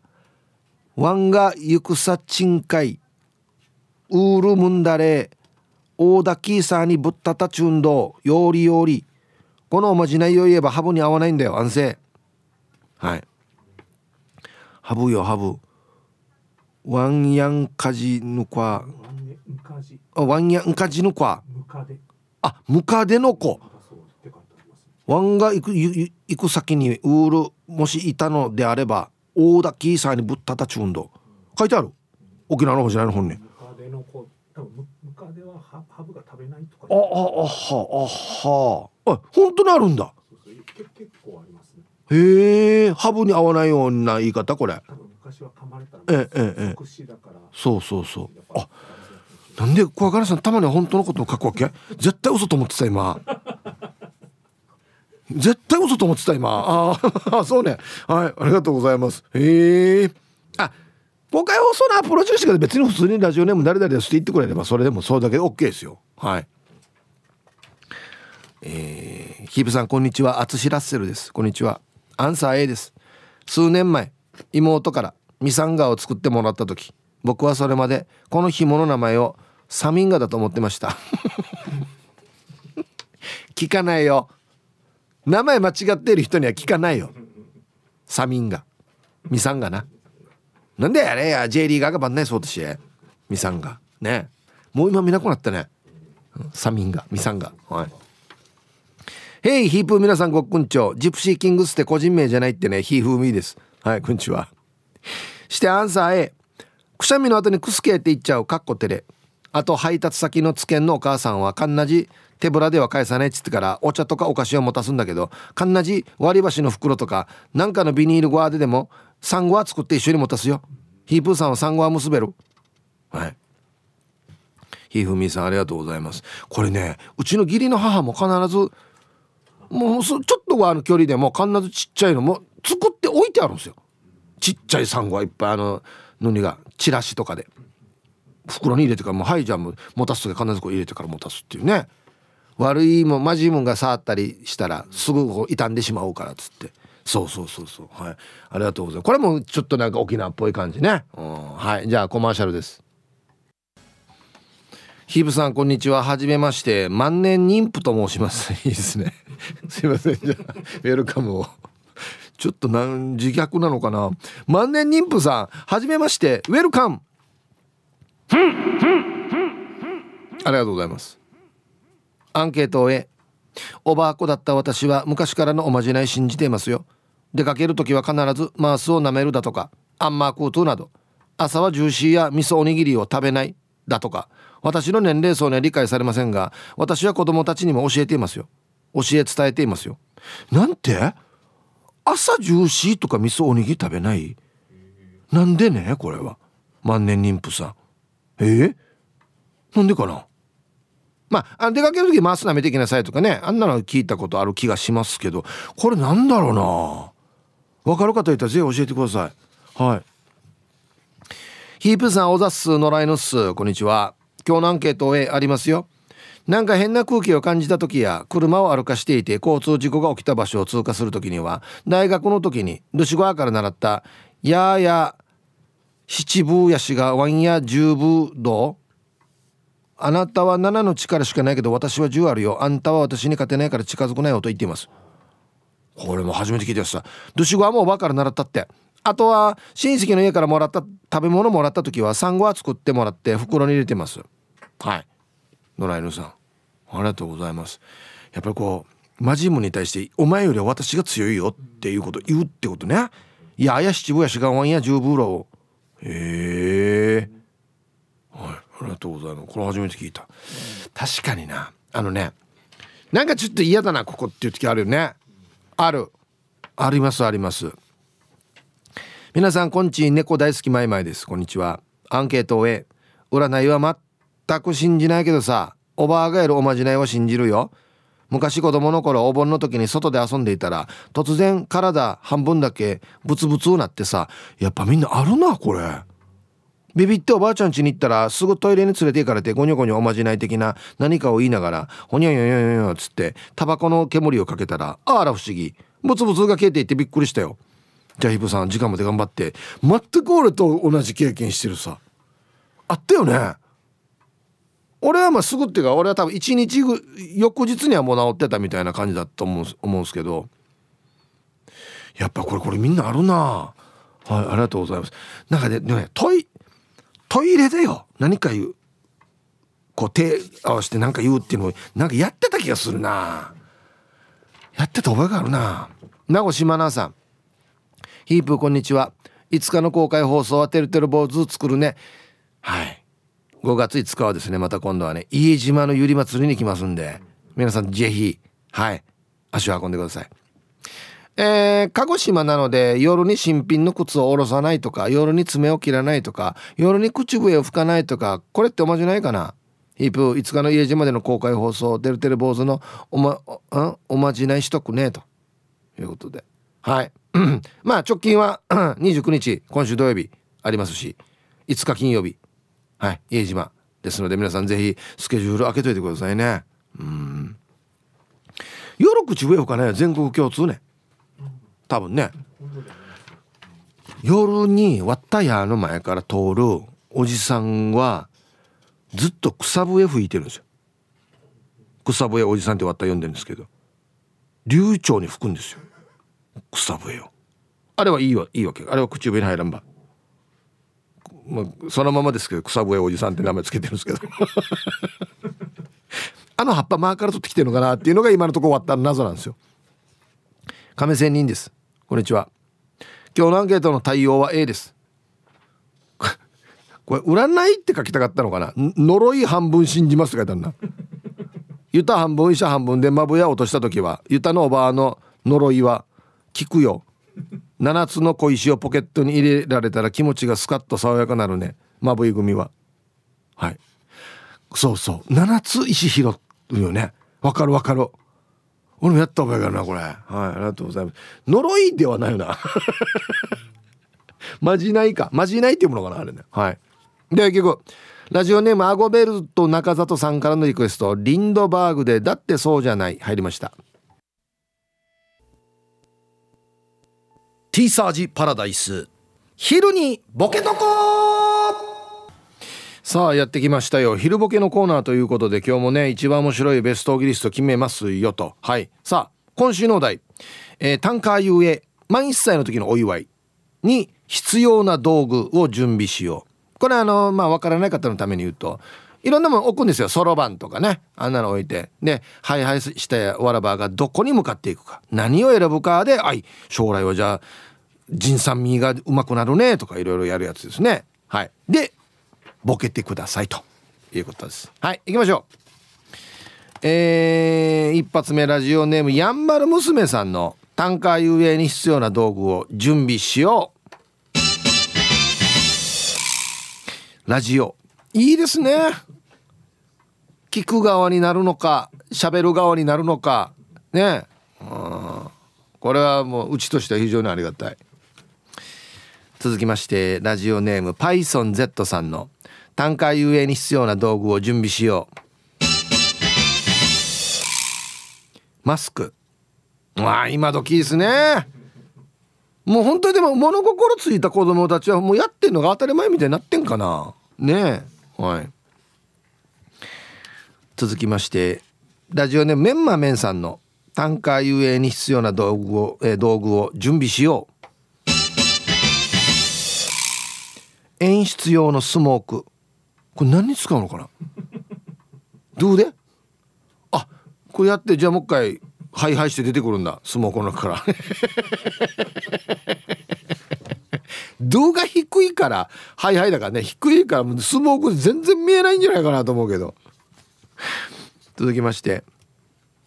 ワンが行くさちんかいウールムンダレ大田キーサーにぶったたちゅんどよーりよーり。このおまじないを言えばハブに合わないんだよ安静。はい。ハブよハブ。ワンヤンカジヌクワワンヤンカジヌクワあムカデの子。ワンが行く行く先にウールもしいたのであれば大田キーサーにぶったたちゅうんど書いてある。沖縄の方じゃないの本にムカデはハハブが食べないとか。あああはあは。あ本当にあるんだそうそうけ結構ありますねへえハブに合わないような言い方これ。昔は噛まれたええええそうそうそう。あなんで小柄さんたまには本当のことを書くわけ？絶対嘘と思ってた今。絶対嘘と思ってた今。ああ そうね。はいありがとうございます。へえ。あ公開放送のアプローチの仕方別に普通にラジオネーム誰々ですって言ってくれればそれでもそれだけで OK ですよ。はい。えー、ヒープさんこんにちは。アツシラッセルです。こんにちはアンサー A です。数年前妹からミサンガを作ってもらった時僕はそれまでこの紐の名前をサミンガだと思ってました。聞かないよ。名前間違ってる人には聞かないよ。サミンガ。ミサンガな。なんでやれや。J リーガーが番内そうとしミサンガ。ね。もう今見なくなったね。サミンガ。ミサンガ。はい。ヘイヒープー皆さんごっくんちょジプシーキングスって個人名じゃないってね。ヒーフーミーです。はいこんにちは。してアンサー A くしゃみの後にクスケって言っちゃう。かっこてれ。あと配達先のつけんのお母さんはかんなじ。手ぶらでは返さないっつってからお茶とかお菓子を持たすんだけどかんなじ割り箸の袋とかなんかのビニールゴアででもサンゴは作って一緒に持たすよ。ヒープーさんはサンゴは結べる。はい。ひふみさんありがとうございます。これねうちの義理の母も必ずもうちょっとあの距離でも必ずちっちゃいのも作って置いてあるんですよ。ちっちゃいサンゴはいっぱいあののにがチラシとかで。袋に入れてからもうはいじゃあも持たす時必ずこう入れてから持たすっていうね悪いもんまじいもんが触ったりしたらすぐこう傷んでしまおうからっつってそうそうそうそうはいありがとうございますこれもちょっとなんか沖縄っぽい感じね、うん、はいじゃあコマーシャルですヒブさんこんにちははじめまして万年妊婦と申しますいいですね すいません。じゃあウェルカムを。ちょっとなん自虐なのかな。万年妊婦さんはじめまして。ウェルカム。ありがとうございます。アンケートを終えおばあ子だった私は昔からのおまじない信じていますよ。出かける時は必ずマースを舐めるだとか。アンマークートなど。朝はジューシーや味噌おにぎりを食べない。だとか。私の年齢層には理解されませんが私は子供たちにも教えていますよ。教え伝えていますよ。なんて？朝ジューシーとか味噌おにぎり食べない？なんでねこれは？万年妊婦さん。え？ー、なんでかな？まあ、出かける時マス舐めていきなさいとかね。あんなの聞いたことある気がしますけど。これなんだろうな？分かる方いたらぜひ教えてください。はい。ヒープさんおざっす野良犬っす。こんにちは。今日のアンケートへありますよ。なんか変な空気を感じた時や車を歩かしていて交通事故が起きた場所を通過する時には大学の時にルシゴアから習った「やーや七分やしがワンや十分どうあなたは7の力しかないけど私は10あるよ。あんたは私に勝てないから近づくなよと言っています。これも初めて聞いてました。ドシゴはもおばから習ったって。あとは親戚の家からもらった食べ物もらった時は産後は作ってもらって袋に入れてます。はい。野良犬さん。ありがとうございます。やっぱりこうマジムに対してお前よりは私が強いよっていうこと言うってことね。いやあや七分やしがわんや十分ろ。へえ。はいありがとうございます。これ初めて聞いた。確かにな。あのねなんかちょっと嫌だなここっていう時あるよね。ある。ありますあります。皆さんこんち猫大好きマイマイです。こんにちは。アンケートを終え占いは全く信じないけどさ。おばあがやるおまじないは信じるよ。昔子供の頃お盆の時に外で遊んでいたら突然体半分だけブツブツになってさやっぱみんなあるなこれ。ビビっておばあちゃん家に行ったらすぐトイレに連れて行かれてゴニョゴニョおまじない的な何かを言いながらほにゃにゃにゃにゃにゃっつってタバコの煙をかけたらあら不思議。ブツブツが消えていってびっくりしたよ。じゃあヒブさん時間まで頑張って全く俺と同じ経験してるさ。あったよね。俺はまあすぐっていうか俺は多分1日ぐ翌日にはもう治ってたみたいな感じだと思う思うんですけど。やっぱこれこれみんなあるな。はいありがとうございます。なんかねねトイトイレでよ何か言うこう手合わせて何か言うっていうのをなんかやってた気がするな。やってた覚えがあるな。名越真奈さん。ヒープこんにちは。5日の公開放送はてるてる坊主作るね。はい。5月5日はですねまた今度はね家島のゆり祭りに来ますんで皆さんぜひはい足を運んでください。えー、鹿児島なので夜に新品の靴を下ろさないとか夜に爪を切らないとか夜に口笛を吹かないとかこれっておまじないかな？ヒープ5日の家島での公開放送デルテレ坊主のおまおおまじないしとくねと。いうことで。はい。まあ直近は 29日今週土曜日ありますし5日金曜日はい。家島。ですので皆さんぜひスケジュール開けといてくださいね。うん。夜口笛吹かない全国共通ね。多分ね。夜に割った屋の前から通るおじさんはずっと草笛吹いてるんですよ。草笛おじさんって割った読んでるんですけど。流暢に吹くんですよ。草笛を。あれはいいわいいわけ。あれは口笛に入らんば。まあ、そのままですけど草笛おじさんって名前つけてるんですけど。あの葉っぱマーから取ってきてるのかなっていうのが今のところ終わった謎なんですよ。亀仙人です。こんにちは。今日のアンケートの対応は A です。これ占いって書きたかったのかな？呪い半分信じますって書いてあるな。ユタ半分医者半分でマブヤ落とした時はユタのおばあの呪いは聞くよ7つの小石をポケットに入れられたら気持ちがスカッと爽やかなるね。マブイ組は。はい。そうそう。7つ石拾うよね。わかるわかる。俺もやった覚えがあるなこれ。はいありがとうございます。呪いではないよな。まじないか。まじないっていうものかなあれね。はい。で結局ラジオネームアゴベルト中里さんからのリクエスト。リンドバーグでだってそうじゃない。入りました。ティーサージパラダイス。昼にボケとこさあやってきましたよ。昼ボケのコーナーということで今日もね一番面白いベストギリスト決めますよと。はい。さあ今週のお題、えー、タンカー遊泳満1歳の時のお祝いに必要な道具を準備しよう。これあのまあ分からない方のために言うといろんなもの置くんですよ。そろばんとかね。あんなの置いて。でハイハイしたわらばがどこに向かっていくか。何を選ぶかであい将来はじゃあ人産味がうまくなるねとかいろいろやるやつですね。はい。でボケてくださいということです。はい行きましょう。えー、一発目ラジオネームやんばる娘さんのタンカー遊泳に必要な道具を準備しよう。ラジオ。いいですね。聞く側になるのか喋る側になるのかね。うん。これはもううちとしては非常にありがたい。続きましてラジオネーム PythonZ さんの単価遊泳に必要な道具を準備しよう。マスク。わあ今時ですね。もう本当にでも物心ついた子供たちはもうやってんのが当たり前みたいになってんかな。ねえ。はい。続きましてラジオネームメンマメンさんの単価遊泳に必要な道具を、えー、道具を準備しよう。演出用のスモーク。これ何に使うのかな？どうで？あこれやってじゃあもう一回ハイハイして出てくるんだ。スモークの中から。動画低いからハイハイだからね。低いからスモーク全然見えないんじゃないかなと思うけど。続きまして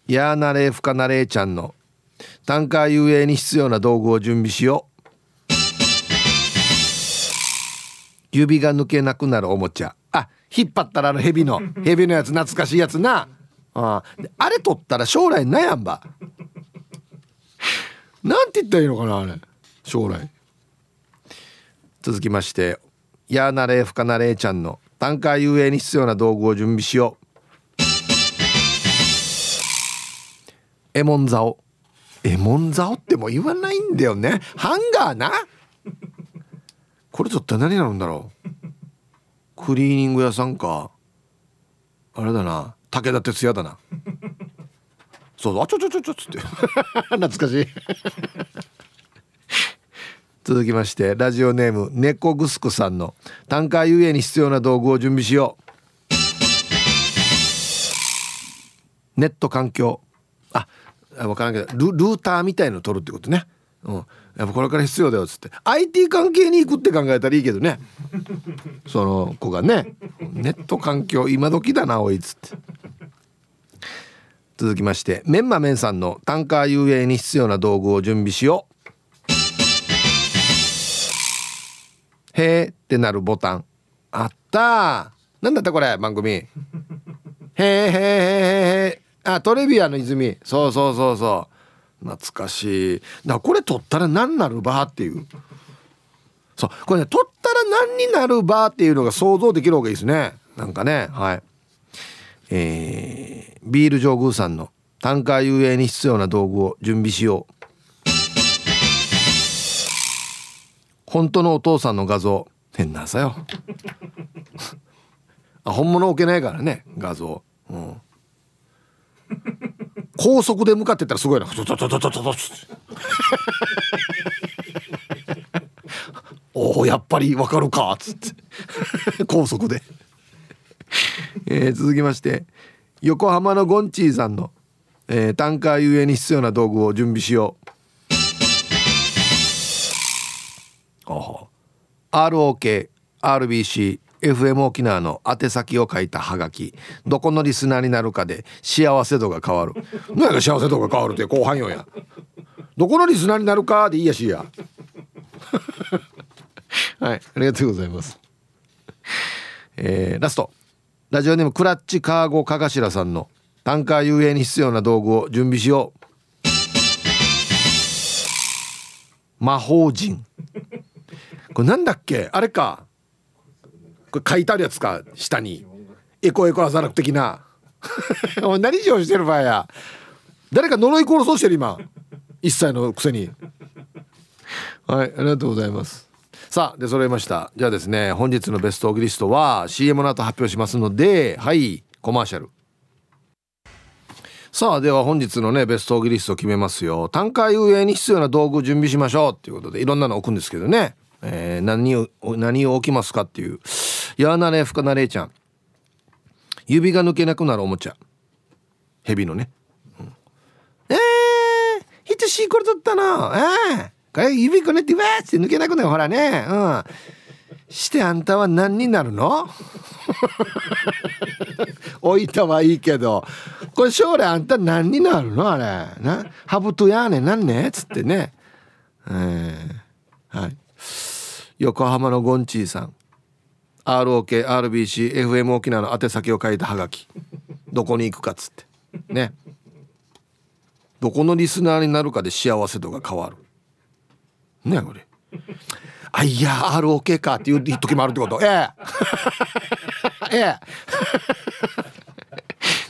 やーなれふかなれちゃんのタンカー遊泳に必要な道具を準備しよう。指が抜けなくなるおもちゃ。あ引っ張ったらあの蛇の 蛇のやつ懐かしいやつな。ああれ取ったら将来悩んば。なんて言ったらいいのかなあれ。将来。続きましてやーなれふかなれちゃんのタンカー遊泳に必要な道具を準備しようエモンザオ。エモンザオってもう言わないんだよね。ハンガーな。これちょっと何なんだろう。クリーニング屋さんか。あれだな。武田鉄矢だな。そうあちょちょちょちょっつって。懐かしい。続きましてラジオネーム猫ぐすくさんのタンカー遊泳に必要な道具を準備しよう。ネット環境。あ分からんけどルルーターみたいの取るってことね、うん、やっぱこれから必要だよっつって。IT 関係に行くって考えたらいいけどね。その子がね。ネット環境今時だなおいっつって。続きましてメンマメンさんのタンカー遊泳に必要な道具を準備しよう。へーってなるボタン。あったなんだったこれ番組。へーへーへーへーあトレビアの泉。そうそうそうそう。懐かしい。だこれ取ったら何なるバーっていう。そう。これね取ったら何になるバーっていうのが想像できる方がいいですね。なんかね。はい。えー、ビール上宮さんのタンカー遊泳に必要な道具を準備しよう。本当のお父さんの画像。変なさよ。あ本物置けないからね画像、うん、高速で向かってったらすごいな。おおやっぱりわかるかっつって。高速で、えー、続きまして横浜のゴンチーさんの、えー、タンカー遊泳に必要な道具を準備しよう。ROK、RBC、FM 沖縄の宛先を書いたハガキ。どこのリスナーになるかで幸せ度が変わる。何が幸せ度が変わるって後半よや。どこのリスナーになるかでいいやしや。はいありがとうございます。えー、ラスト。ラジオネームクラッチカーゴかがしらさんのタンカー遊泳に必要な道具を準備しよう。魔法陣。これなんだっけ？あれか。これ書いてあるやつか下に。エコエコアザラク的な。お何しようしてる場合や。誰か呪い殺そうしてる今。1歳のくせに。はいありがとうございます。さあで揃いました。じゃあですね本日のベストオグリストは CM の後発表しますのではいコマーシャル。さあでは本日のねベストオグリスト決めますよ。単価遊泳に必要な道具準備しましょうっていうことでいろんなの置くんですけどね。えー、何を何を置きますかっていう。やなれふかなれちゃん。指が抜けなくなるおもちゃ。蛇のね、うん、えー、ひとしいこれ取ったの？えー、これ指こねてわーって抜けなくなる。ほらね。うん。してあんたは何になるの？置いたはいいけど。これ将来あんた何になるの？あれ。な？ハブトやねなんねっつってね。えー、はい。横浜のゴンチーさん。ROKRBCFM 沖縄の宛先を書いたハガキ。どこに行くかっつって。ね。どこのリスナーになるかで幸せ度が変わる。ねこれ。あいや ROK かっていう時もあるってこと。ええ。ええ。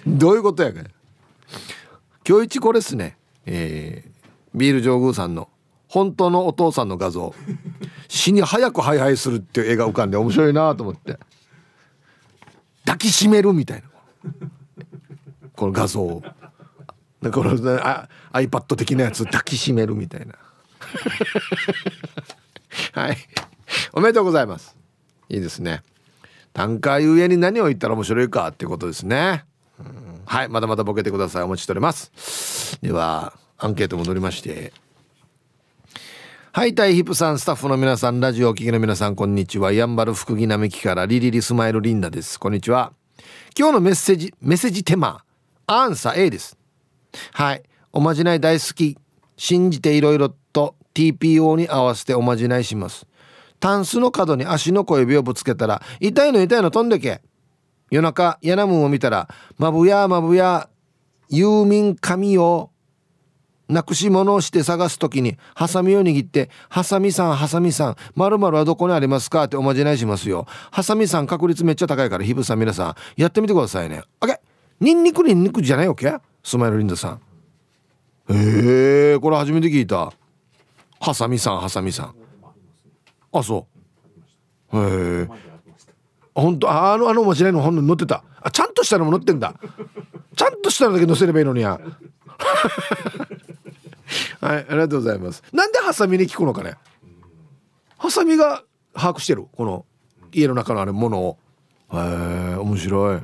どういうことやか今日一これっすね。えー、ビール上宮さんの本当のお父さんの画像。死に早くハイハイするっていう絵が浮かんで面白いなと思って。抱きしめるみたいな。この画像を。このあ iPad 的なやつ抱きしめるみたいな。はい。おめでとうございます。いいですね。単価ゆえに何を言ったら面白いかっていうことですね、はい。まだまだボケてください。お待ちしております。ではアンケート戻りまして。はい、タイヒップさん、スタッフの皆さん、ラジオお聞きの皆さん、こんにちは。やんばる福木並木からリリリスマイルリンダです。こんにちは。今日のメッセージ、メッセージテーマ、アンサー A です。はい、おまじない大好き。信じていろいろと TPO に合わせておまじないします。タンスの角に足の小指をぶつけたら、痛いの痛いの飛んでけ。夜中、ヤナムンを見たら、まぶやまぶや、郵便紙をなくし物をして探す時にハサミを握って「ハサミさんハサミさんまるはどこにありますか?」っておまじないしますよ。ハサミさん確率めっちゃ高いからヒブさん皆さんやってみてくださいね。あけニンニクニンニクじゃないわけ？スマイルリンダさん。へえこれ初めて聞いた。ハサミさんハサミさん。あそう。へえ。本当あのあのおまじないの本に載ってた。あちゃんとしたのも載ってんだ。ちゃんとしたのだけ載せればいいのにや。はいありがとうございます。なんでハサミに聞くのかね？ハサミが把握してる？この家の中のあるものを。へえ面白い。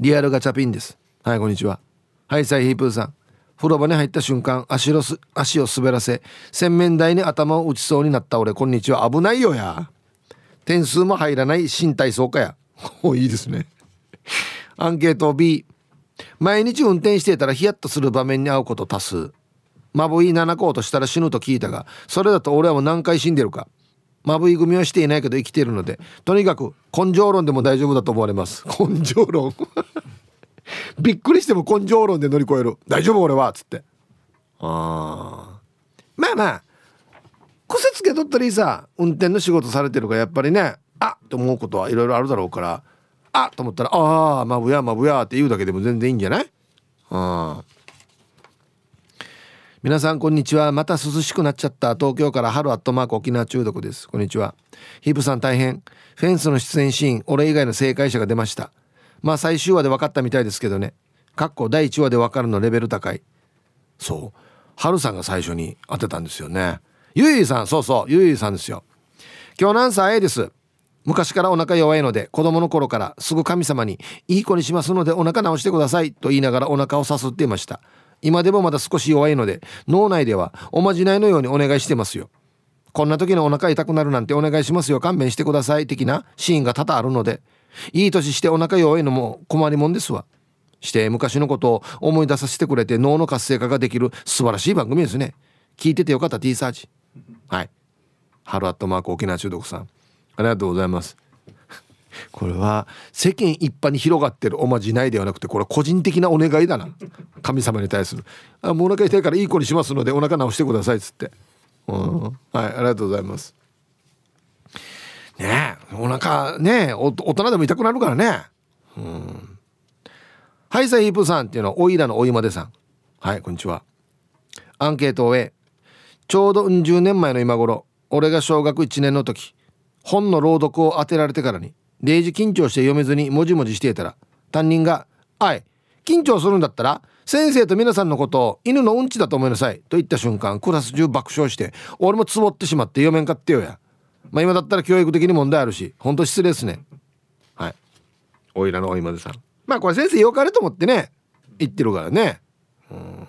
リアルガチャピンです。はいこんにちは。はいサイヒープーさん。風呂場に入った瞬間足をす足を滑らせ洗面台に頭を打ちそうになった俺。こんにちは。危ないよや。点数も入らない新体操かや。おいいですね。アンケート B 毎日運転していたらヒヤッとする場面に遭うこと多数。まぶい7個としたら死ぬと聞いたがそれだと俺はもう何回死んでるか。まぶい組はしていないけど生きているのでとにかく根性論でも大丈夫だと思われます。根性論？びっくりしても根性論で乗り越える。大丈夫俺はっつって。あまあまあ。癖つけとったりさ運転の仕事されてるからやっぱりねあっと思うことはいろいろあるだろうからあと思ったらああまぶやまぶやって言うだけでも全然いいんじゃない？あ皆さんこんにちは。また涼しくなっちゃった。東京から春アットマーク沖縄中毒です。こんにちは。ヒープさん大変。フェンスの出演シーン俺以外の正解者が出ました。まあ最終話で分かったみたいですけどね。かっこ第1話で分かるのレベル高い。そう。春さんが最初に当てたんですよね。ゆいさんそうそう。ゆいゆいさんですよ。今日何歳です。昔からお腹弱いので子供の頃からすぐ神様にいい子にしますのでお腹直してくださいと言いながらお腹をさすっていました。今でもまだ少し弱いので脳内ではおまじないのようにお願いしてますよ。こんな時のお腹痛くなるなんてお願いしますよ。勘弁してください的なシーンが多々あるので。いい年してお腹弱いのも困りもんですわ。して昔のことを思い出させてくれて脳の活性化ができる素晴らしい番組ですね。聞いててよかった T サーチはい。ハロアットマーク沖縄中毒さん。ありがとうございます。これは世間一般に広がってるおまじないではなくてこれは個人的なお願いだな。神様に対する。あもうお腹痛いからいい子にしますのでお腹直してくださいっつって。うん。はいありがとうございます。ねえお腹ねえ大人でも痛くなるからね。うん。はいさヒープさんっていうのはおいらのおいまでさん。はいこんにちは。アンケートを終えちょうど10年前の今頃俺が小学1年の時本の朗読を当てられてからに0時緊張して読めずにもじもじしていたら担任が「あい緊張するんだったら先生と皆さんのことを犬のうんちだと思いなさい」と言った瞬間クラス中爆笑して俺もつぼってしまって読めんかってよやまあ今だったら教育的に問題あるしほんと失礼ですね。はい。おいらのおいまでさん。まあこれ先生よかれと思ってね言ってるからね。うん。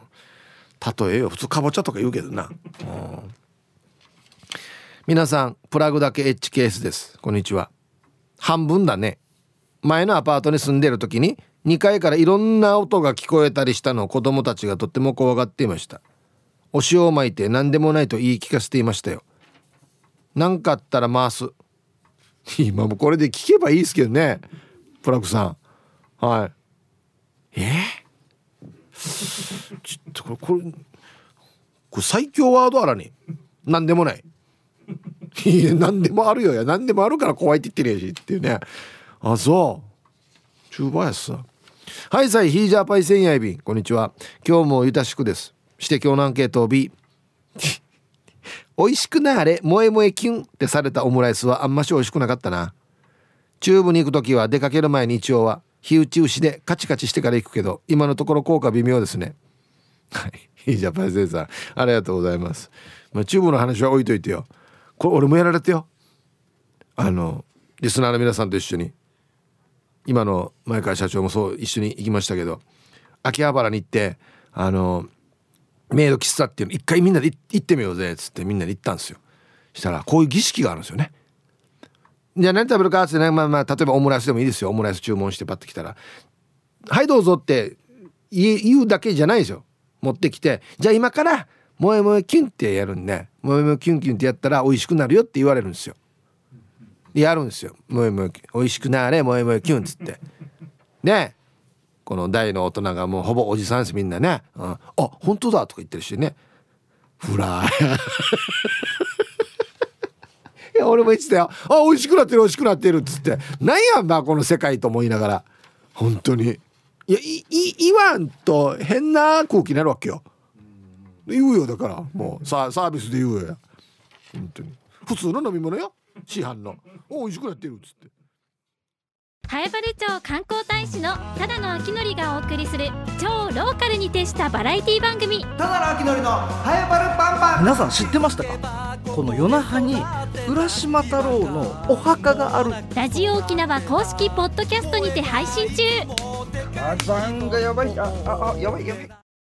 例えよ。普通かぼちゃとか言うけどな。うん。皆さんプラグだけエッジケースです。こんにちは。半分だね。前のアパートに住んでる時に2階からいろんな音が聞こえたりしたのを子供たちがとっても怖がっていました。お塩を巻いて何でもないと言い聞かせていましたよ。何かあったら回す。今もこれで聞けばいいですけどね。プラグさん。はい。え？ー、ちょっとこれこれこれ最強ワードあらに。何でもない。いや何でもあるよ。や何でもあるから怖いって言ってるやしっていうね。あそう。中華やさはいさいヒージャーパイセンヤイビ。ンこんにちは。今日もゆたしくです。して今日のアンケートを B 美味しくなあれ。萌え萌えキュンってされたオムライスはあんまし美味しくなかったな。チューブに行く時は出かける前に一応は火打ち牛でカチカチしてから行くけど今のところ効果微妙ですね。はいヒージャーパイセンさんありがとうございます。まあチューブの話は置いといてよ。これ俺もやられてよ。あのリスナーの皆さんと一緒に。今の前川社長もそう一緒に行きましたけど秋葉原に行ってあのメイド喫茶っていうの一回みんなで行ってみようぜっつってみんなで行ったんですよ。したらこういう儀式があるんですよね。じゃあ何食べるかってねまあまあ例えばオムライスでもいいですよ。オムライス注文してパッと来たら「はいどうぞ」って言うだけじゃないですよ。持ってきてじゃあ今からもえもえキュンってやるんでもえもえキュンキュンってやったら美味しくなるよって言われるんですよ。やるんですよ。もえもえ美味しくなれもえもえキュンっつって。ねこの大の大人がもうほぼおじさんですみんなね、うん、あ本当だとか言ってるしね。フライいや俺も言ってたよ。あ美味しくなってる美味しくなってるっつって。なんやんばこの世界と思いながら。本当に。いやいい言わんと変な空気になるわけよ。言うよだから。もうササービスで言うよや。本当に。普通の飲み物よ。市販の。お美味しくなってるっつって。南風原町観光大使のただの秋のりがお送りする超ローカルに徹したバラエティ番組。ただの秋のりのハエバルパンパン。皆さん知ってましたか？この夜那覇に浦島太郎のお墓がある。ラジオ沖縄公式ポッドキャストにて配信中。火山がやばい。あああやばいやばい